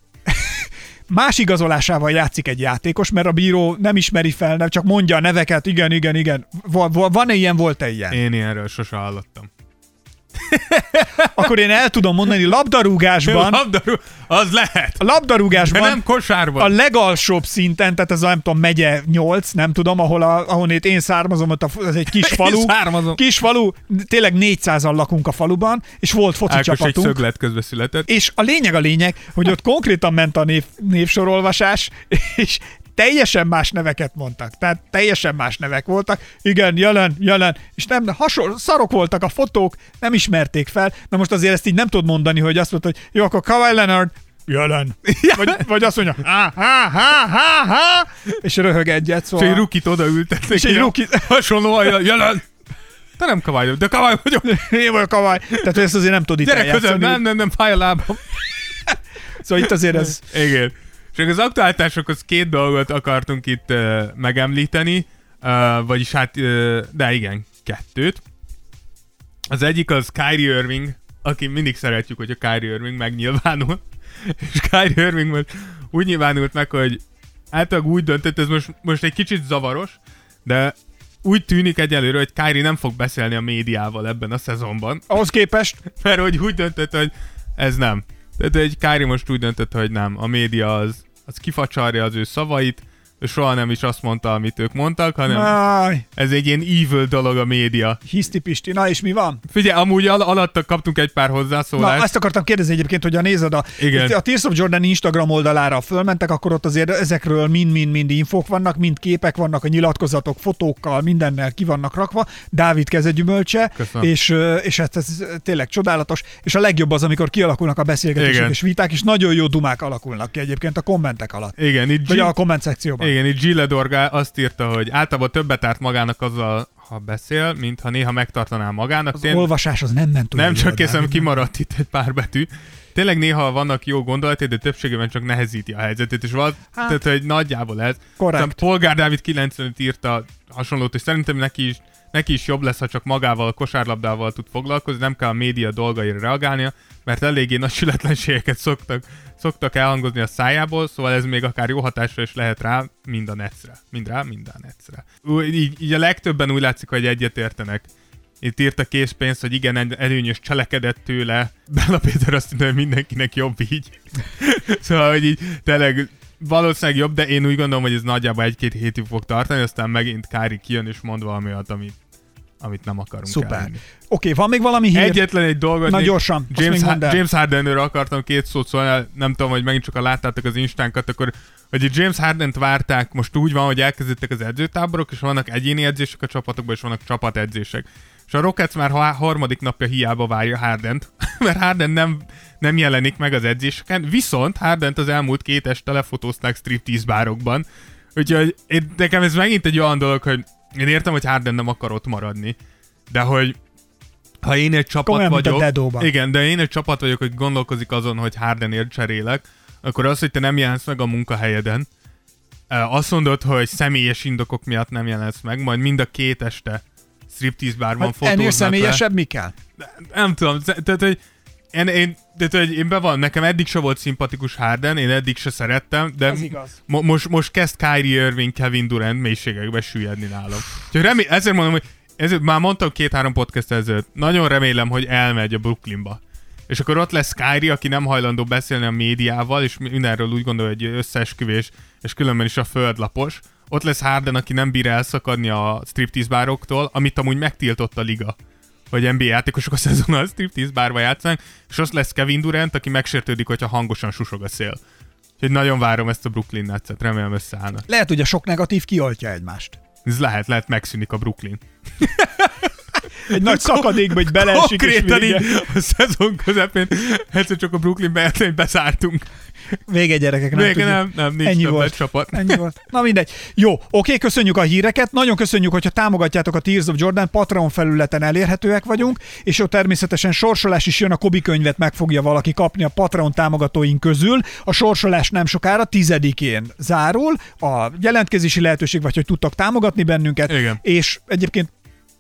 C: más igazolásával játszik egy játékos, mert a bíró nem ismeri fel, nem csak mondja a neveket, igen, igen, igen. Va- va- Van-e ilyen, volt-e ilyen?
B: Én ilyenről sose hallottam.
C: Akkor én el tudom mondani, labdarúgásban,
B: Labdarú, az lehet,
C: a
B: de
C: labdarúgásban
B: nem kosárban.
C: a legalsóbb szinten, tehát ez a nem tudom, megye 8, nem tudom, ahol a, ahonnét én származom, ott a, ez egy kis falu.
B: származom.
C: Kis falu, tényleg 400-an lakunk a faluban, és volt foci
B: Ákos egy
C: csapatunk.
B: szöglet közbe született.
C: És a lényeg a lényeg, hogy ott konkrétan ment a név, névsorolvasás, és teljesen más neveket mondtak. Tehát teljesen más nevek voltak. Igen, jelen, jelen. És nem, hasonló, szarok voltak a fotók, nem ismerték fel. Na most azért ezt így nem tudod mondani, hogy azt mondod, hogy jó, akkor Kawhi Leonard, jelen. Vagy, vagy azt mondja, ha, ha, ha, ha, és röhög egyet,
B: És
C: szóval.
B: egy rukit odaültetnek.
C: És egy rookie-
B: Hasonló jelen. Te nem kavály, de kavály vagyok.
C: Én vagyok Kawhi. Tehát ezt azért nem tud itt
B: Gyere
C: eljátszani.
B: nem, nem, nem, fáj a lábam.
C: Szóval itt azért ez...
B: Igen. Akkor az aktuáltásokhoz két dolgot akartunk itt uh, megemlíteni, uh, vagyis hát, uh, de igen, kettőt. Az egyik az Kyrie Irving, aki mindig szeretjük, hogy a Kyrie Irving megnyilvánul. És Kyrie Irving most úgy nyilvánult meg, hogy általában úgy döntött, ez most, most egy kicsit zavaros, de úgy tűnik egyelőre, hogy Kyrie nem fog beszélni a médiával ebben a szezonban.
C: Ahhoz képest
B: Mert hogy úgy döntött, hogy ez nem. Tehát egy Kári most úgy döntött, hogy nem. A média az, az kifacsarja az ő szavait, soha nem is azt mondta, amit ők mondtak, hanem
C: Áj,
B: ez egy ilyen evil dolog a média.
C: hiszti Pisti. Na és mi van?
B: Figyelj, amúgy al- alatta kaptunk egy pár
C: Na,
B: hozzászólást.
C: azt akartam kérdezni egyébként, hogy a nézed a,
B: Igen.
C: a Tears of Jordan Instagram oldalára fölmentek, akkor ott azért ezekről mind-mind-mind infók vannak, mind képek vannak, a nyilatkozatok, fotókkal, mindennel ki vannak rakva. Dávid kezegyümölcse,
B: Köszönöm.
C: és, és hát ez tényleg csodálatos. És a legjobb az, amikor kialakulnak a beszélgetések
B: Igen.
C: és viták, és nagyon jó dumák alakulnak ki egyébként a kommentek alatt.
B: Igen, itt,
C: Vagy
B: G-
C: a komment szekcióban.
B: igen, itt Gille Dorga azt írta, hogy általában többet árt magának azzal, ha beszél, mint ha néha megtartaná magának.
C: Az
B: Tén-
C: olvasás az nem ment
B: nem csak
C: Dávid.
B: kimaradt itt egy pár betű. tényleg néha vannak jó gondolatai, de többségében csak nehezíti a helyzetet, és val-
C: Hát.
B: tehát, hogy nagyjából ez.
C: Korrekt.
B: Aztán Polgár Dávid 95 írta hasonlót, és szerintem neki is, neki is jobb lesz, ha csak magával, a kosárlabdával tud foglalkozni, nem kell a média dolgaira reagálnia, mert eléggé nagy sületlenségeket szoktak, szoktak elhangozni a szájából, szóval ez még akár jó hatásra is lehet rá, mind a necre. Mind rá, mind a necre. Úgy, így, így a legtöbben úgy látszik, hogy egyetértenek. Itt írta készpénz, hogy igen, el- előnyös cselekedett tőle. Bella Péter azt mondta, hogy mindenkinek jobb így. szóval, hogy így tényleg valószínűleg jobb, de én úgy gondolom, hogy ez nagyjából egy-két hétig fog tartani, aztán megint Kári kijön és mond valami olyat, amit, amit nem akarunk
C: Szuper.
B: elhinni.
C: Oké, van még valami hír?
B: Egyetlen egy dolgot.
C: Na gyorsan,
B: James, ha-. James Hardenről akartam két szót szólni, nem tudom, hogy megint csak a láttátok az instánkat, akkor hogy James Hardent várták, most úgy van, hogy elkezdődtek az edzőtáborok, és vannak egyéni edzések a csapatokban, és vannak csapatedzések. És a Rockets már ha- harmadik napja hiába várja Hardent, mert Harden nem, nem jelenik meg az edzéseken, viszont Hardent az elmúlt két este lefotózták striptease bárokban, úgyhogy én, nekem ez megint egy olyan dolog, hogy én értem, hogy Harden nem akar ott maradni, de hogy ha én egy csapat
C: Komolyan, a
B: vagyok,
C: Dedóban.
B: igen, de én egy csapat vagyok, hogy gondolkozik azon, hogy Hardenért cserélek, akkor az, hogy te nem jelensz meg a munkahelyeden, azt mondod, hogy személyes indokok miatt nem jelensz meg, majd mind a két este striptease bárban
C: Hát
B: fotóznak
C: ennél
B: le.
C: személyesebb mi kell?
B: Nem tudom, te- tehát, hogy én, én, tehát, hogy én bevallom, nekem eddig se volt szimpatikus Harden, én eddig se szerettem, de
C: Ez igaz.
B: mo- most, most kezd Kyrie Irving, Kevin Durant mélységekbe süllyedni nálam. Úgyhogy remé- ezért mondom, hogy ezért már mondtam két-három podcast ezelőtt, nagyon remélem, hogy elmegy a Brooklynba. És akkor ott lesz Kyrie, aki nem hajlandó beszélni a médiával, és mindenről úgy gondol, hogy összeesküvés, és különben is a földlapos. Ott lesz Harden, aki nem bír elszakadni a striptease bároktól, amit amúgy megtiltott a liga hogy NBA játékosok a szezonon a striptease bárba játszanak, és az lesz Kevin Durant, aki megsértődik, hogyha hangosan susog a szél. Úgyhogy nagyon várom ezt a Brooklyn Nets-et, remélem összeállnak.
C: Lehet, hogy a sok negatív kioltja egymást.
B: Ez lehet, lehet megszűnik a Brooklyn.
C: Egy nagy szakadékba, hogy beleesik és
B: Konkrétan
C: vége.
B: így a szezon közepén egyszer csak a Brooklyn bejelenteni, hogy beszártunk.
C: Vége gyerekek, nem
B: Vége
C: tudjuk.
B: nem, nem, nincs
C: Ennyi volt.
B: csapat.
C: Ennyi volt. Na mindegy. Jó, oké, köszönjük a híreket. Nagyon köszönjük, hogyha támogatjátok a Tears of Jordan. Patreon felületen elérhetőek vagyunk, és ott természetesen sorsolás is jön. A Kobi könyvet meg fogja valaki kapni a Patreon támogatóink közül. A sorsolás nem sokára, tizedikén zárul. A jelentkezési lehetőség, vagy hogy tudtak támogatni bennünket.
B: Igen.
C: És egyébként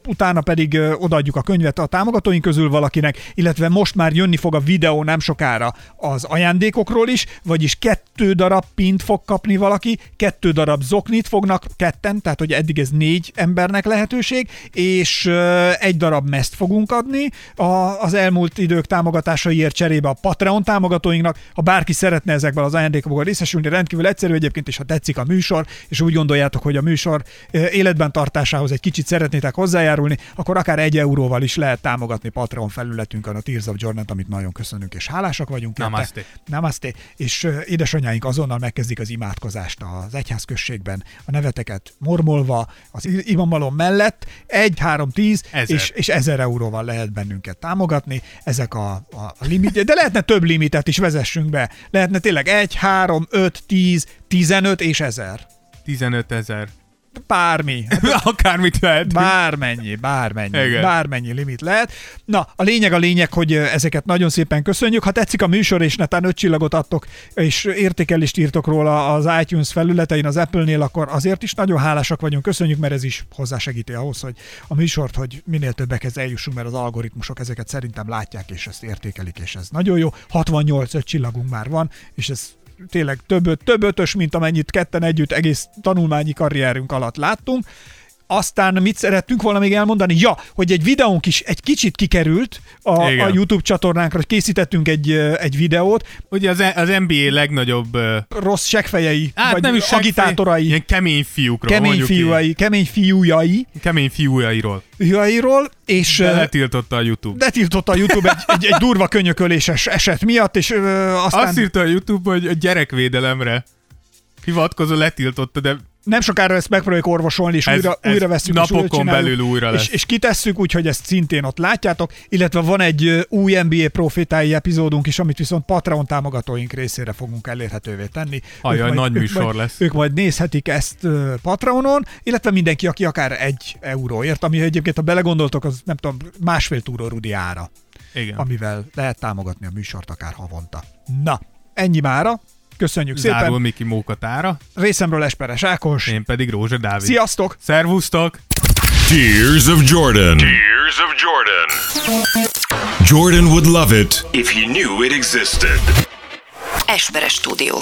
C: utána pedig odaadjuk a könyvet a támogatóink közül valakinek, illetve most már jönni fog a videó nem sokára az ajándékokról is, vagyis kettő darab pint fog kapni valaki, kettő darab zoknit fognak ketten, tehát hogy eddig ez négy embernek lehetőség, és egy darab meszt fogunk adni a, az elmúlt idők támogatásaiért cserébe a Patreon támogatóinknak. Ha bárki szeretne ezekből az ajándékokból részesülni, rendkívül egyszerű egyébként, és ha tetszik a műsor, és úgy gondoljátok, hogy a műsor életben tartásához egy kicsit szeretnétek hozzájárulni, akkor akár egy euróval is lehet támogatni Patreon felületünkön a Tears of Jordan-t, amit nagyon köszönünk, és hálásak vagyunk. érte.
B: Namaste.
C: Namaste. És ö, édesanyáink azonnal megkezdik az imádkozást az egyházközségben, a neveteket mormolva, az imamalom mellett, 1, 3, 10
B: Ezer.
C: és, és 1000 euróval lehet bennünket támogatni. Ezek a, a, a limit, de lehetne több limitet is vezessünk be. Lehetne tényleg 1, 3, 5, 10, 15 és 1000.
B: 15 ezer.
C: Bármi.
B: Akármit lehet.
C: Bármennyi, bármennyi,
B: Igen.
C: bármennyi limit lehet. Na, a lényeg a lényeg, hogy ezeket nagyon szépen köszönjük. Ha tetszik a műsor, és netán öt csillagot adtok, és értékelést írtok róla az iTunes felületein, az Apple-nél, akkor azért is nagyon hálásak vagyunk. Köszönjük, mert ez is hozzásegíti ahhoz, hogy a műsort, hogy minél többekhez eljussunk, mert az algoritmusok ezeket szerintem látják, és ezt értékelik, és ez nagyon jó. 68 öt csillagunk már van, és ez tényleg több, több ötös, mint amennyit ketten együtt egész tanulmányi karrierünk alatt láttunk. Aztán mit szerettünk volna még elmondani? Ja, hogy egy videónk is egy kicsit kikerült a,
B: Igen.
C: a YouTube csatornánkra, készítettünk egy, egy videót,
B: Ugye az, az NBA legnagyobb
C: rossz segfejei,
B: Hát
C: vagy
B: nem is
C: agitátorai,
B: Ilyen kemény fiúkról.
C: kemény
B: mondjuk így.
C: kemény fiújai,
B: Kemény fiújairól.
C: fiújairól, és
B: De letiltotta a YouTube.
C: letiltotta a YouTube egy, egy, egy durva könyököléses eset miatt, és ö, aztán
B: Azt írta a YouTube, hogy a gyerekvédelemre hivatkozó letiltotta, de
C: nem sokára ezt megpróbáljuk orvosolni, és
B: Ez-
C: újra,
B: ez
C: újra veszünk. és újra
B: napokon belül újra lesz.
C: És, és kitesszük, úgyhogy ezt szintén ott látjátok, illetve van egy új NBA profétái epizódunk is, amit viszont Patreon támogatóink részére fogunk elérhetővé tenni.
B: Ajaj, nagy műsor
C: majd,
B: lesz.
C: Ők majd nézhetik ezt Patreonon, illetve mindenki, aki akár egy euróért, ami egyébként, ha belegondoltok, az nem tudom, másfél túró Rudi ára.
B: Igen.
C: amivel lehet támogatni a műsort akár havonta. Na, ennyi mára. Köszönjük
B: Zárul
C: szépen.
B: Miki Mókatára,
C: Részemről Esperes Ákos.
B: én pedig Rózsa Dávid.
C: Sziasztok!
B: Szervusztok!
D: Tears of Jordan. Tears of Jordan. Jordan would love it if he knew it existed.
F: Esperes stúdió.